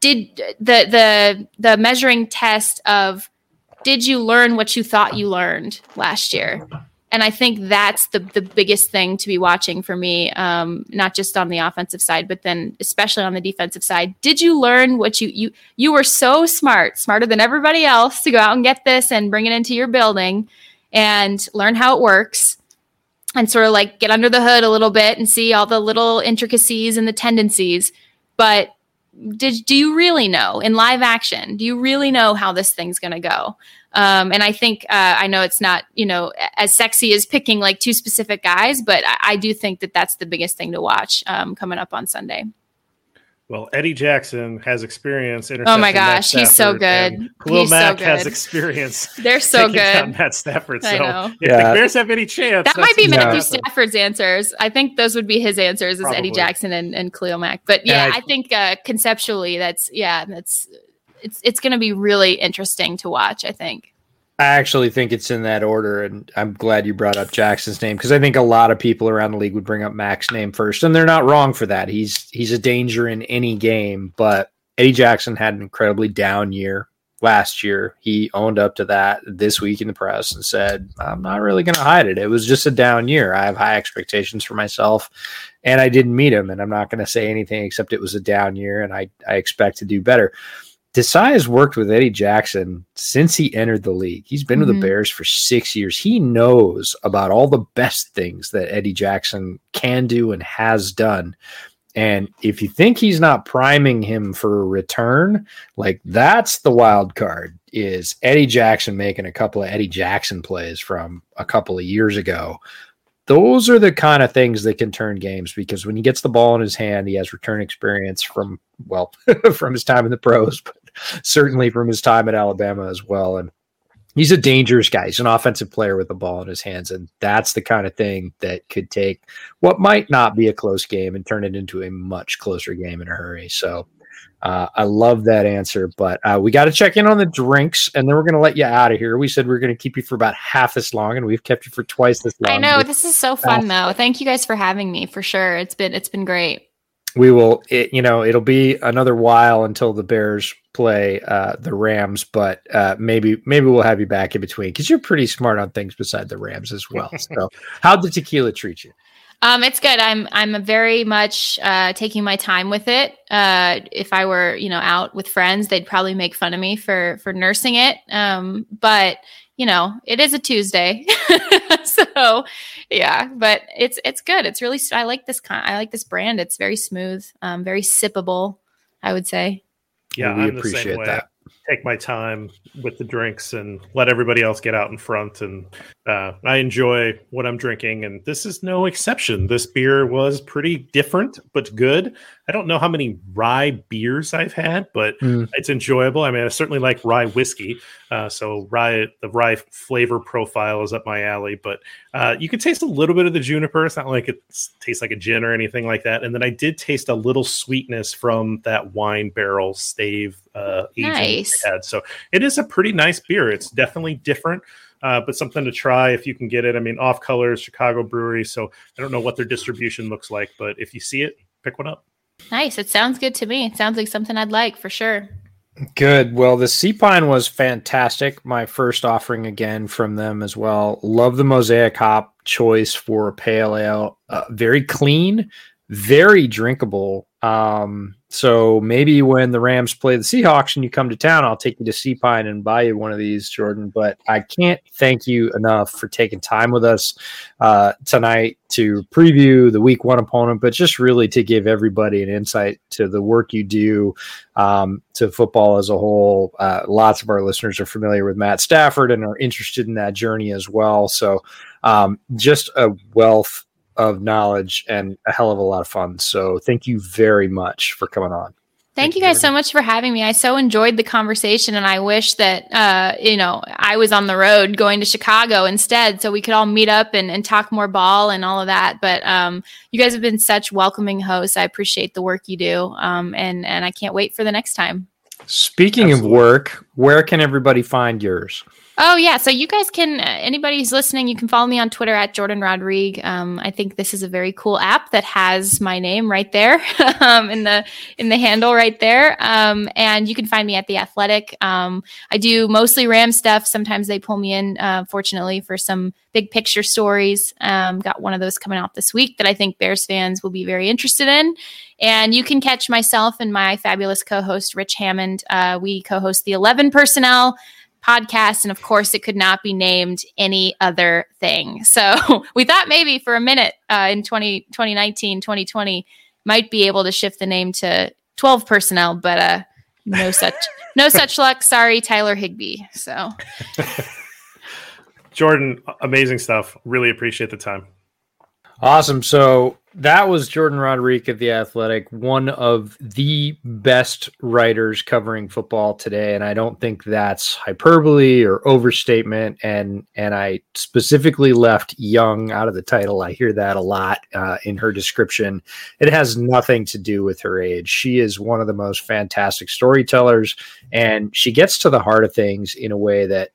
did the the the measuring test of did you learn what you thought you learned last year? And I think that's the the biggest thing to be watching for me, um, not just on the offensive side, but then especially on the defensive side. Did you learn what you you you were so smart, smarter than everybody else, to go out and get this and bring it into your building and learn how it works? And sort of like get under the hood a little bit and see all the little intricacies and the tendencies. But did do you really know in live action? Do you really know how this thing's going to go? Um, and I think uh, I know it's not you know as sexy as picking like two specific guys, but I, I do think that that's the biggest thing to watch um, coming up on Sunday. Well, Eddie Jackson has experience. Oh my gosh, he's so good. Khalil Mack so has experience. They're so good. Matt Stafford. So if yeah. the Bears have any chance, that might be Matthew Stafford's answers. I think those would be his answers as Eddie Jackson and, and Khalil Mack. But yeah, I, I, think uh, conceptually, that's yeah, that's it's it's going to be really interesting to watch. I think. I actually think it's in that order, and I'm glad you brought up Jackson's name because I think a lot of people around the league would bring up Mack's name first, and they're not wrong for that. He's he's a danger in any game, but Eddie Jackson had an incredibly down year last year. He owned up to that this week in the press and said, "I'm not really going to hide it. It was just a down year. I have high expectations for myself, and I didn't meet him, and I'm not going to say anything except it was a down year, and I I expect to do better." Desai has worked with Eddie Jackson since he entered the league. He's been mm-hmm. with the mm-hmm. Bears for six years. He knows about all the best things that Eddie Jackson can do and has done. And if you think he's not priming him for a return, like that's the wild card is Eddie Jackson making a couple of Eddie Jackson plays from a couple of years ago those are the kind of things that can turn games because when he gets the ball in his hand, he has return experience from, well, from his time in the pros, but certainly from his time at Alabama as well. And he's a dangerous guy. He's an offensive player with the ball in his hands. And that's the kind of thing that could take what might not be a close game and turn it into a much closer game in a hurry. So, uh, I love that answer, but uh, we got to check in on the drinks, and then we're going to let you out of here. We said we are going to keep you for about half as long, and we've kept you for twice this long. I know this is so fun, though. Thank you guys for having me. For sure, it's been it's been great. We will, it, you know, it'll be another while until the Bears play uh, the Rams, but uh, maybe maybe we'll have you back in between because you're pretty smart on things beside the Rams as well. So, how did tequila treat you? Um, it's good. I'm I'm very much uh, taking my time with it. Uh, if I were, you know, out with friends, they'd probably make fun of me for for nursing it. Um, but you know, it is a Tuesday, so yeah. But it's it's good. It's really I like this kind. I like this brand. It's very smooth, um, very sippable. I would say. Yeah, we I'm appreciate that take my time with the drinks and let everybody else get out in front. And uh, I enjoy what I'm drinking, and this is no exception. This beer was pretty different, but good. I don't know how many rye beers I've had, but mm. it's enjoyable. I mean, I certainly like rye whiskey, uh, so rye the rye flavor profile is up my alley. But uh, you can taste a little bit of the juniper. It's not like it tastes like a gin or anything like that. And then I did taste a little sweetness from that wine barrel stave uh, aging nice. had. So it is a pretty nice beer. It's definitely different uh, but something to try if you can get it. I mean, off colors, Chicago Brewery. So I don't know what their distribution looks like, but if you see it, pick one up. Nice. It sounds good to me. It sounds like something I'd like for sure. Good. Well, the Seapine was fantastic. My first offering again from them as well. Love the mosaic hop choice for pale ale. Uh, very clean, very drinkable. Um, so maybe when the Rams play the Seahawks and you come to town, I'll take you to Seapine and buy you one of these, Jourdan. But I can't thank you enough for taking time with us uh, tonight to preview the Week One opponent, but just really to give everybody an insight to the work you do um, to football as a whole. Uh, lots of our listeners are familiar with Matt Stafford and are interested in that journey as well. So um, just a wealth of knowledge and a hell of a lot of fun. So thank you very much for coming on. Thank, you guys so much for having me. I so enjoyed the conversation, and I wish that uh, you know I was on the road going to Chicago instead, so we could all meet up and, and talk more ball and all of that. But um, you guys have been such welcoming hosts. I appreciate the work you do, um, and and I can't wait for the next time. Speaking Absolutely. of work, where can everybody find yours? Oh yeah, so you guys can uh, anybody who's listening, you can follow me on Twitter at Jourdan Rodrigue. Um, I think this is a very cool app that has my name right there um, in the in the handle right there. Um, and you can find me at the Athletic. Um, I do mostly Ram stuff. Sometimes they pull me in, uh, fortunately, for some big picture stories. Um, got one of those coming out this week that I think Bears fans will be very interested in. And you can catch myself and my fabulous co-host Rich Hammond. Uh, we co-host the Eleven Personnel podcast. And of course, it could not be named any other thing. So we thought maybe for a minute uh, in 20, 2019, 2020, might be able to shift the name to 12 personnel, but uh, no such no such luck. Sorry, Tyler Higbee. So Jourdan, amazing stuff. Really appreciate the time. Awesome. So that was Jourdan Rodrigue of The Athletic, one of the best writers covering football today. And I don't think that's hyperbole or overstatement. And and I specifically left young out of the title. I hear that a lot uh, in her description. It has nothing to do with her age. She is one of the most fantastic storytellers, and she gets to the heart of things in a way that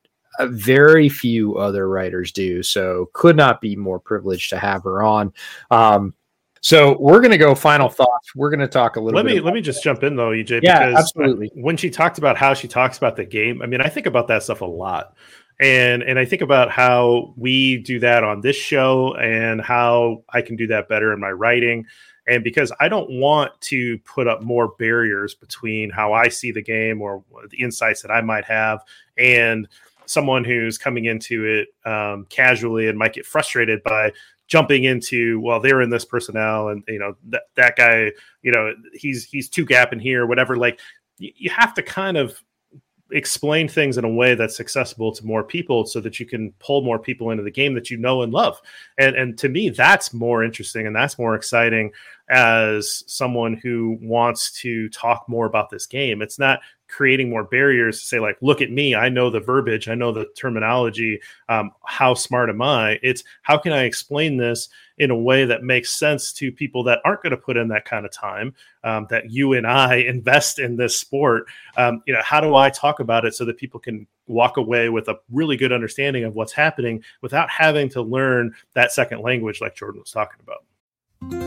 very few other writers do. So could not be more privileged to have her on. Um, so we're going to go final thoughts. We're going to talk a little. Bit. Let me let me just jump in though, EJ. Yeah, absolutely. When she talked about how she talks about the game, I mean, I think about that stuff a lot, and and I think about how we do that on this show, and how I can do that better in my writing. And because I don't want to put up more barriers between how I see the game or the insights that I might have and someone who's coming into it um, casually and might get frustrated by jumping into well they're in this personnel and you know that that guy you know he's he's two gap in here whatever. Like you have to kind of explain things in a way that's accessible to more people so that you can pull more people into the game that you know and love. And and to me that's more interesting and that's more exciting as someone who wants to talk more about this game. It's not creating more barriers to say like look at me i know the verbiage i know the terminology um, how smart am i? It's how can i explain this in a way that makes sense to people that aren't going to put in that kind of time um, that you and i invest in this sport. Um, you know how do i talk about it so that people can walk away with a really good understanding of what's happening without having to learn that second language like Jourdan was talking about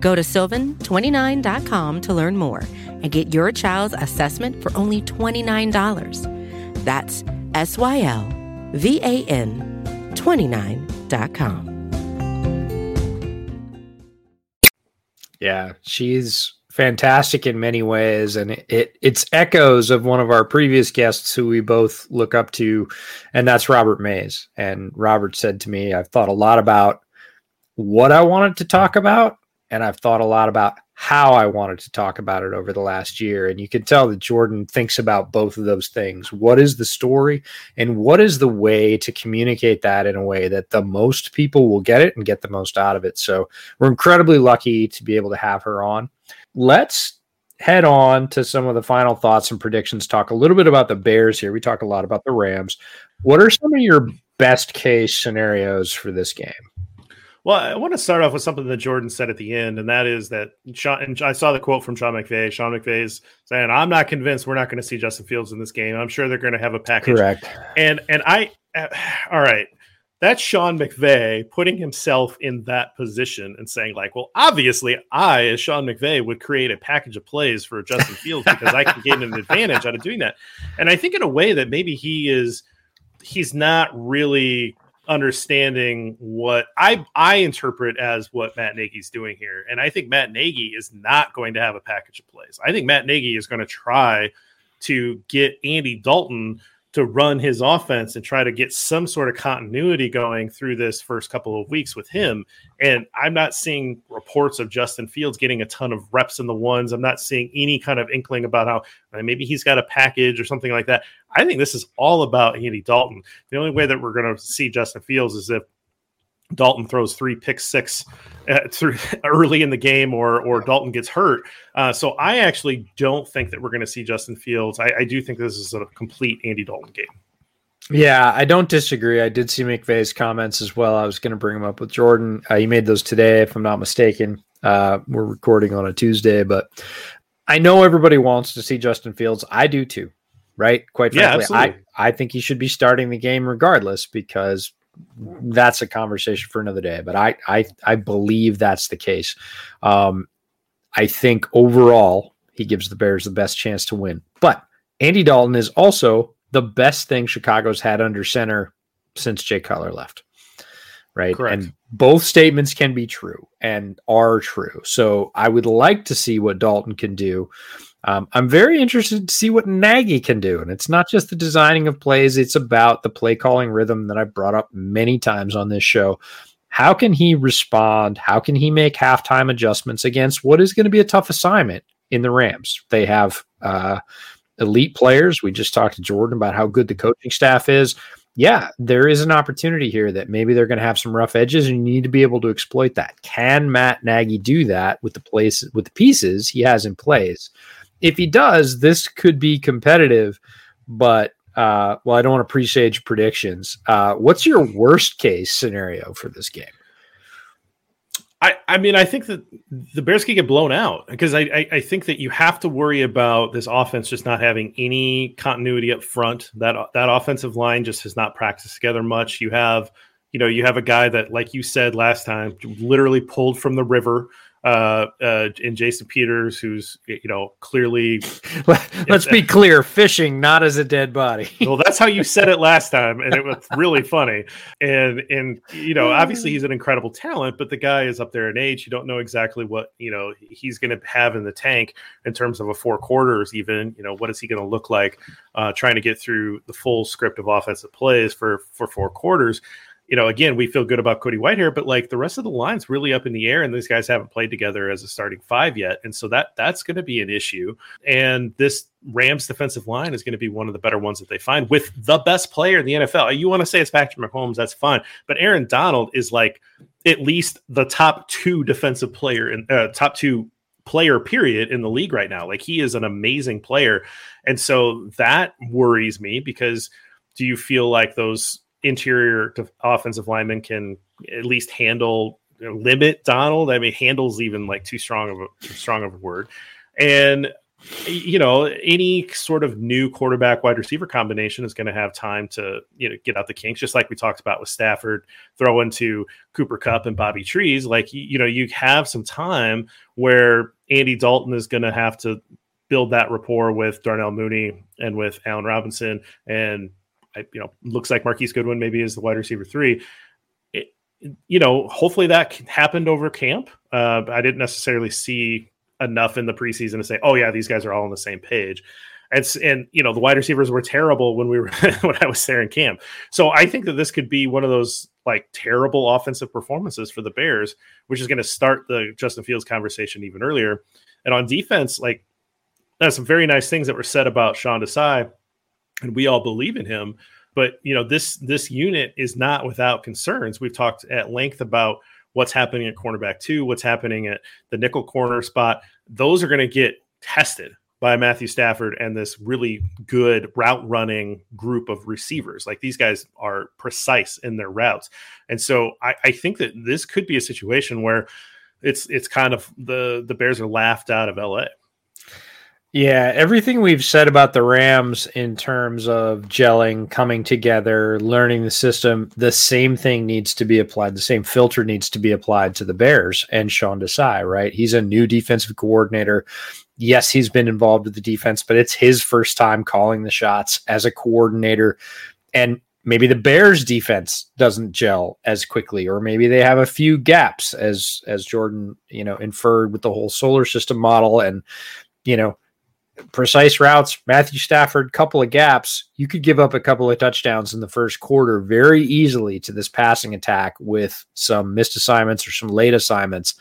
Go to sylvan29.com to learn more and get your child's assessment for only $29. That's S Y L V A N 29.com. Yeah, she's fantastic in many ways and it it's echoes of one of our previous guests who we both look up to and that's Robert Mays and Robert said to me I've thought a lot about what I wanted to talk about and I've thought a lot about how I wanted to talk about it over the last year. And you can tell that Jourdan thinks about both of those things. What is the story and what is the way to communicate that in a way that the most people will get it and get the most out of it? So we're incredibly lucky to be able to have her on. Let's head on to some of the final thoughts and predictions. Talk a little bit about the Bears here. We talk a lot about the Rams. What are some of your best case scenarios for this game? Well, I want to start off with something that Jourdan said at the end, and that is that Sean, and I saw the quote from Sean McVay. Sean McVay is saying, "I'm not convinced we're not going to see Justin Fields in this game. I'm sure they're going to have a package." Correct. And and I, uh, all right, that's Sean McVay putting himself in that position and saying, like, well, obviously, I, as Sean McVay, would create a package of plays for Justin Fields because I can gain an advantage out of doing that. And I think in a way that maybe he is, he's not really understanding what I I interpret as what Matt Nagy's doing here. And I think Matt Nagy is not going to have a package of plays. I think Matt Nagy is going to try to get Andy Dalton to run his offense and try to get some sort of continuity going through this first couple of weeks with him. And I'm not seeing reports of Justin Fields getting a ton of reps in the ones. I'm not seeing any kind of inkling about how maybe he's got a package or something like that. I think this is all about Andy Dalton. The only way that we're going to see Justin Fields is if Dalton throws three pick six uh, through early in the game, or or Dalton gets hurt. Uh, so I actually don't think that we're going to see Justin Fields. I, I, do think this is a complete Andy Dalton game. Yeah, I don't disagree. I did see McVay's comments as well. I was going to bring them up with Jourdan. Uh, he made those today, if I'm not mistaken. Uh, we're recording on a Tuesday, but I know everybody wants to see Justin Fields. I do too, right? Quite frankly, yeah, I I think he should be starting the game regardless because that's a conversation for another day. But I I I believe that's the case. Um, I think overall he gives the Bears the best chance to win. But Andy Dalton is also the best thing Chicago's had under center since Jay Cutler left. Right. Correct. And both statements can be true and are true. So I would like to see what Dalton can do. Um, I'm very interested to see what Nagy can do. And it's not just the designing of plays, it's about the play calling rhythm that I've brought up many times on this show. How can he respond? How can he make halftime adjustments against what is going to be a tough assignment in the Rams? They have uh, elite players. We just talked to Jourdan about how good the coaching staff is. Yeah, there is an opportunity here that maybe they're going to have some rough edges, and you need to be able to exploit that. Can Matt Nagy do that with the place with the pieces he has in place? If he does, this could be competitive. But uh, well, I don't want to presage predictions. Uh, what's your worst case scenario for this game? I, I mean, I think that the Bears could get blown out because I, I, I, think that you have to worry about this offense just not having any continuity up front. That that offensive line just has not practiced together much. You have, you know, you have a guy that, like you said last time, literally pulled from the river uh, uh, and Jason Peters, who's you know clearly. Let's be clear: fishing, not as a dead body. well, that's how you said it last time, and it was really funny. And and you know, obviously he's an incredible talent, but the guy is up there in age. You don't know exactly what you know he's going to have in the tank in terms of a four quarters. Even you know what is he going to look like uh, trying to get through the full script of offensive plays for for four quarters you know, again, we feel good about Cody Whitehair, but like the rest of the line's really up in the air, and these guys haven't played together as a starting five yet, and so that that's going to be an issue. And this Rams defensive line is going to be one of the better ones that they find with the best player in the NFL. You want to say it's Patrick Mahomes, that's fine, but Aaron Donald is like at least the top two defensive player in uh, top two player period in the league right now. Like he is an amazing player, and so that worries me because do you feel like those interior offensive lineman can at least handle you know, limit Donald. I mean, handles even like too strong of a strong of a word. And you know, any sort of new quarterback wide receiver combination is going to have time to you know get out the kinks, just like we talked about with Stafford, throw into Cooper Kupp and Bobby Trees. Like you know, you have some time where Andy Dalton is going to have to build that rapport with Darnell Mooney and with Allen Robinson and I, you know, looks like Marquise Goodwin maybe is the wide receiver three. It, you know, hopefully that happened over camp. Uh, I didn't necessarily see enough in the preseason to say, oh yeah, these guys are all on the same page. And, and you know the wide receivers were terrible when we were when I was there in camp. So I think that this could be one of those like terrible offensive performances for the Bears, which is going to start the Justin Fields conversation even earlier. And on defense, like there's some very nice things that were said about Sean Desai and we all believe in him. But you know, this this unit is not without concerns. We've talked at length about what's happening at cornerback two, what's happening at the nickel corner spot. Those are going to get tested by Matthew Stafford and this really good route running group of receivers. Like these guys are precise in their routes. And so I, I think that this could be a situation where it's it's kind of the the Bears are laughed out of LA. Yeah, everything we've said about the Rams in terms of gelling, coming together, learning the system, the same thing needs to be applied. The same filter needs to be applied to the Bears and Sean Desai, right? He's a new defensive coordinator. Yes, he's been involved with the defense, but it's his first time calling the shots as a coordinator. And maybe the Bears defense doesn't gel as quickly, or maybe they have a few gaps as as Jourdan, you know, inferred with the whole solar system model and you know precise routes, Matthew Stafford, couple of gaps, you could give up a couple of touchdowns in the first quarter very easily to this passing attack with some missed assignments or some late assignments.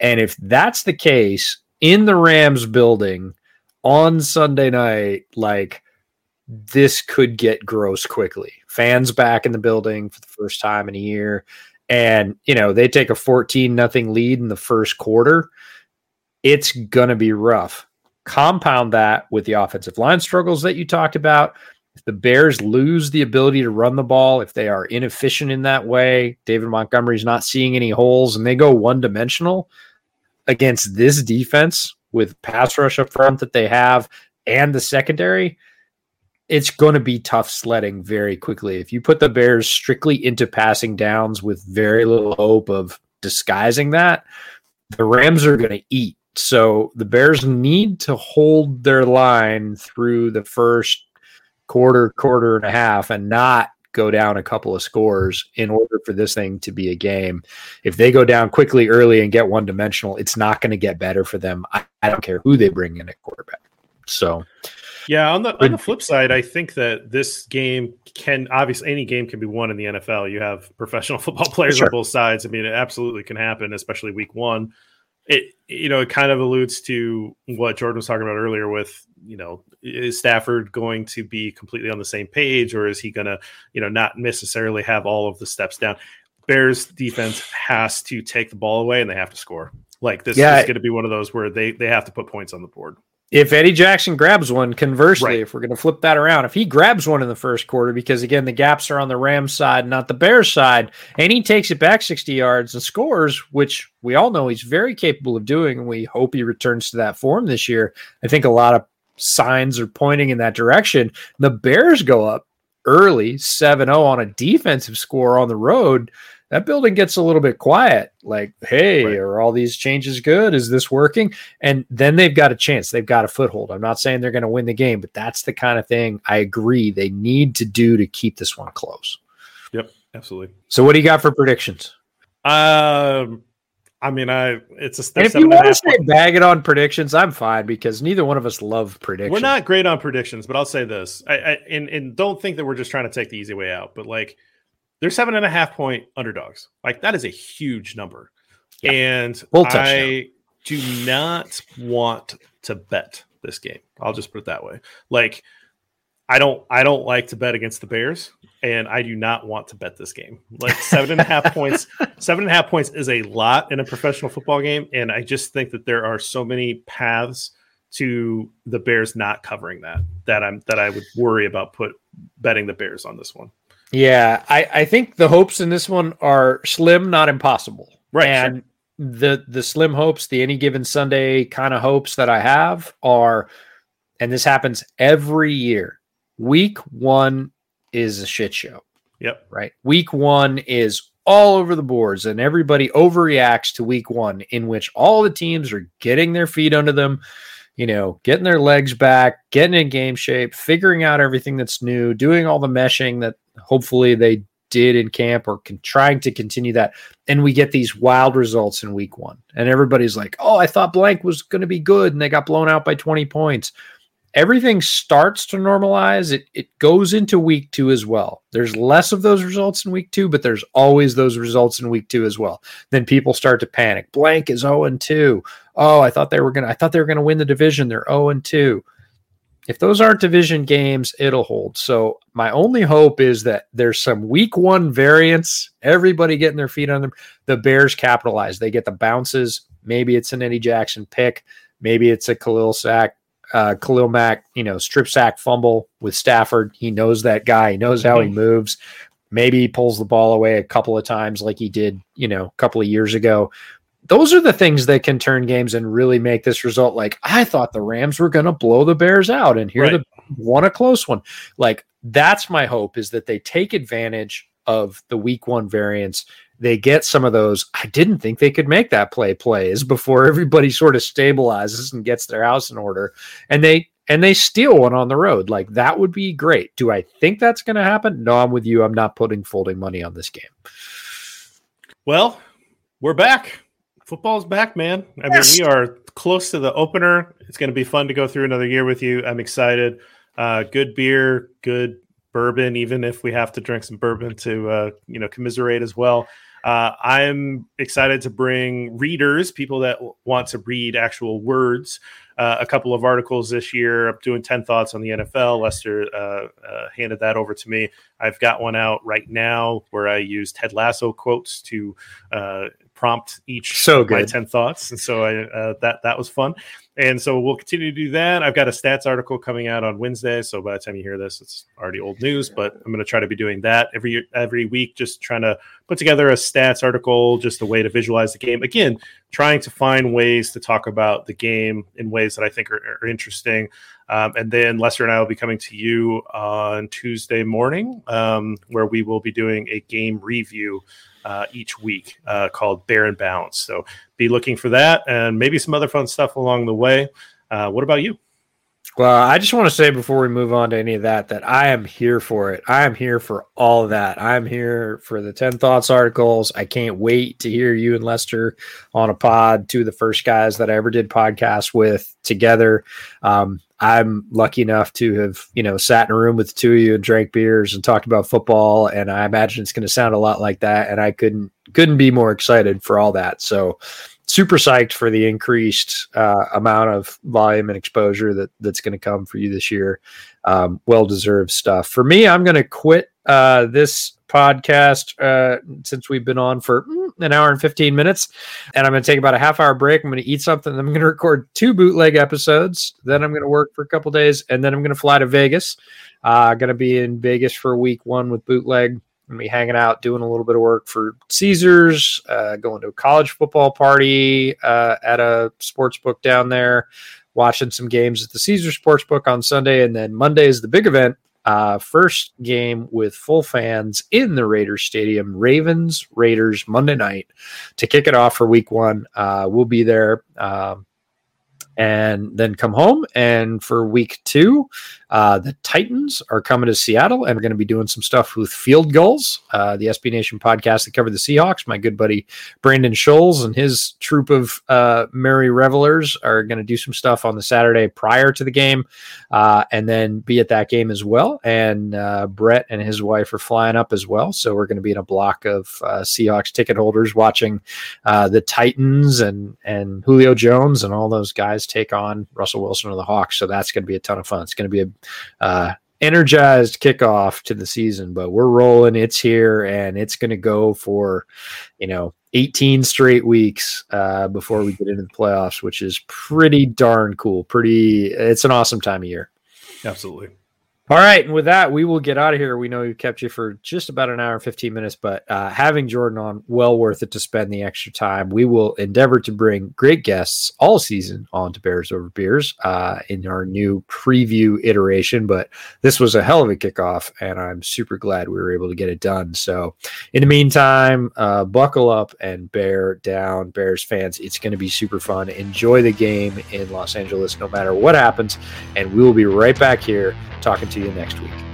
And if that's the case in the Rams building on Sunday night, like this could get gross quickly. Fans back in the building for the first time in a year. And, you know, they take a 14 nothing lead in the first quarter. It's going to be rough Compound that with the offensive line struggles that you talked about. If the Bears lose the ability to run the ball, if they are inefficient in that way, David Montgomery's not seeing any holes and they go one dimensional against this defense with pass rush up front that they have and the secondary, it's going to be tough sledding very quickly. If you put the Bears strictly into passing downs with very little hope of disguising that, the Rams are going to eat so the Bears need to hold their line through the first quarter, quarter and a half, and not go down a couple of scores in order for this thing to be a game. If they go down quickly early and get one dimensional, it's not going to get better for them. I, I, don't care who they bring in at quarterback. So, yeah, on the on the flip side, I think that this game can obviously any game can be won in the NFL. You have professional football players sure. on both sides. I mean, it absolutely can happen, especially week one it you know it kind of alludes to what Jourdan was talking about earlier with you know is Stafford going to be completely on the same page or is he going to you know not necessarily have all of the steps down? Bears defense has to take the ball away and they have to score. Like this yeah. is going to be one of those where they they have to put points on the board if Eddie Jackson grabs one, conversely, right. if we're going to flip that around, if he grabs one in the first quarter, because again, the gaps are on the Rams side, not the Bears side, and he takes it back 60 yards and scores, which we all know he's very capable of doing, and we hope he returns to that form this year. I think a lot of signs are pointing in that direction. The Bears go up early 7 0 on a defensive score on the road that building gets a little bit quiet like hey right. are all these changes good is this working and then they've got a chance they've got a foothold i'm not saying they're going to win the game but that's the kind of thing i agree they need to do to keep this one close yep absolutely so what do you got for predictions um I mean, I it's a. if you want to say bag it on predictions, I'm fine because neither one of us love predictions. We're not great on predictions, but I'll say this: I, I and and don't think that we're just trying to take the easy way out. But like, they're seven and a half point underdogs. Like that is a huge number. Yeah. And I do not want to bet this game. I'll just put it that way. Like I don't I don't like to bet against the Bears, and I do not want to bet this game. Like seven and a half points, seven and a half points is a lot in a professional football game, and I just think that there are so many paths to the Bears not covering that that I'm that I would worry about put betting the Bears on this one. Yeah, I, I think the hopes in this one are slim, not impossible. Right. And sure. the the slim hopes, the any given Sunday kind of hopes that I have are, and this happens every year. Week one is a shit show. Yep. Right. Week one is all over the boards, and everybody overreacts to week one, in which all the teams are getting their feet under them you know, getting their legs back, getting in game shape, figuring out everything that's new, doing all the meshing that hopefully they did in camp or can, trying to continue that. And we get these wild results in week one. And everybody's like, oh, I thought blank was going to be good. And they got blown out by 20 points. Everything starts to normalize. It, it goes into week two as well. There's less of those results in week two, but there's always those results in week two as well. Then people start to panic. Blank is 0 and 2 oh, I thought they were gonna, I thought they were gonna win the division. They're 0 and 2. If those aren't division games, it'll hold. So my only hope is that there's some week one variance, everybody getting their feet on them. The Bears capitalize. They get the bounces. Maybe it's an Eddie Jackson pick. Maybe it's a Khalil sack. uh, Khalil Mack, you know, strip sack fumble with Stafford. He knows that guy. He knows how he moves. Maybe he pulls the ball away a couple of times like he did, you know, a couple of years ago. Those are the things that can turn games and really make this result like I thought the Rams were going to blow the Bears out and here right. the won a close one. Like that's my hope is that they take advantage of the week 1 variance they get some of those. I didn't think they could make that play plays before everybody sort of stabilizes and gets their house in order. And they and they steal one on the road. Like that would be great. Do I think that's going to happen? No, I'm with you. I'm not putting folding money on this game. Well, we're back. Football's back, man. I mean, we are close to the opener. It's going to be fun to go through another year with you. I'm excited. Uh, good beer, good bourbon, even if we have to drink some bourbon to uh, you know commiserate as well. Uh, I'm excited to bring readers, people that w- want to read actual words, uh, a couple of articles this year. I'm doing 10 thoughts on the NFL. Lester uh, uh, handed that over to me. I've got one out right now where I use Ted Lasso quotes to uh, prompt each so good. my 10 thoughts. And so I, uh, that, that was fun. And so we'll continue to do that. I've got a stats article coming out on Wednesday. So by the time you hear this, it's already old news, but I'm going to try to be doing that every, every week, just trying to put together a stats article, just a way to visualize the game. Again, trying to find ways to talk about the game in ways that I think are, are interesting. Um, and then Lester and I will be coming to you on Tuesday morning, um, where we will be doing a game review uh, each week uh, called Bear and Bounce. So be looking for that and maybe some other fun stuff along the way. Uh, what about you? Well, I just want to say before we move on to any of that, that I am here for it. I am here for all of that. I'm here for the 10 Thoughts articles. I can't wait to hear you and Lester on a pod, two of the first guys that I ever did podcasts with together. Um, I'm lucky enough to have, you know, sat in a room with two of you and drank beers and talked about football. And I imagine it's going to sound a lot like that. And I couldn't couldn't be more excited for all that. So super psyched for the increased uh, amount of volume and exposure that that's going to come for you this year. Um, well deserved stuff. For me, I'm going to quit uh, this podcast uh, since we've been on for mm, an hour and 15 minutes. And I'm going to take about a half hour break. I'm going to eat something. I'm going to record two bootleg episodes. Then I'm going to work for a couple days. And then I'm going to fly to Vegas. Uh, going to be in Vegas for week one with bootleg. To be hanging out, doing a little bit of work for Caesars, uh, going to a college football party uh, at a sports book down there, watching some games at the Caesar Sportsbook on Sunday. And then Monday is the big event uh, first game with full fans in the Raiders Stadium, Ravens Raiders Monday night to kick it off for Week One. Uh, we'll be there. Um, and then come home. And for week two, uh, the Titans are coming to Seattle and we're going to be doing some stuff with Field Gulls. uh, the SB Nation podcast that covered the Seahawks. My good buddy Brandon Scholes and his troop of uh, merry revelers are going to do some stuff on the Saturday prior to the game uh, and then be at that game as well. And uh, Brett and his wife are flying up as well. So we're going to be in a block of uh, Seahawks ticket holders watching the Titans and, and Julio Jones and all those guys take on Russell Wilson or the Hawks. So that's going to be a ton of fun. It's going to be a uh, energized kickoff to the season, but we're rolling. It's here and it's going to go for, you know, 18 straight weeks uh, before we get into the playoffs, which is pretty darn cool. Pretty, it's an awesome time of year. Absolutely. All right, and with that, we will get out of here. We know we've kept you for just about an hour and 15 minutes, but uh, having Jourdan on, well worth it to spend the extra time. We will endeavor to bring great guests all season on to Bears Over Beers uh, in our new preview iteration. But this was a hell of a kickoff, and I'm super glad we were able to get it done. So, in the meantime, uh, buckle up and bear down, Bears fans. It's going to be super fun. Enjoy the game in Los Angeles, no matter what happens, and we will be right back here talking to you next week.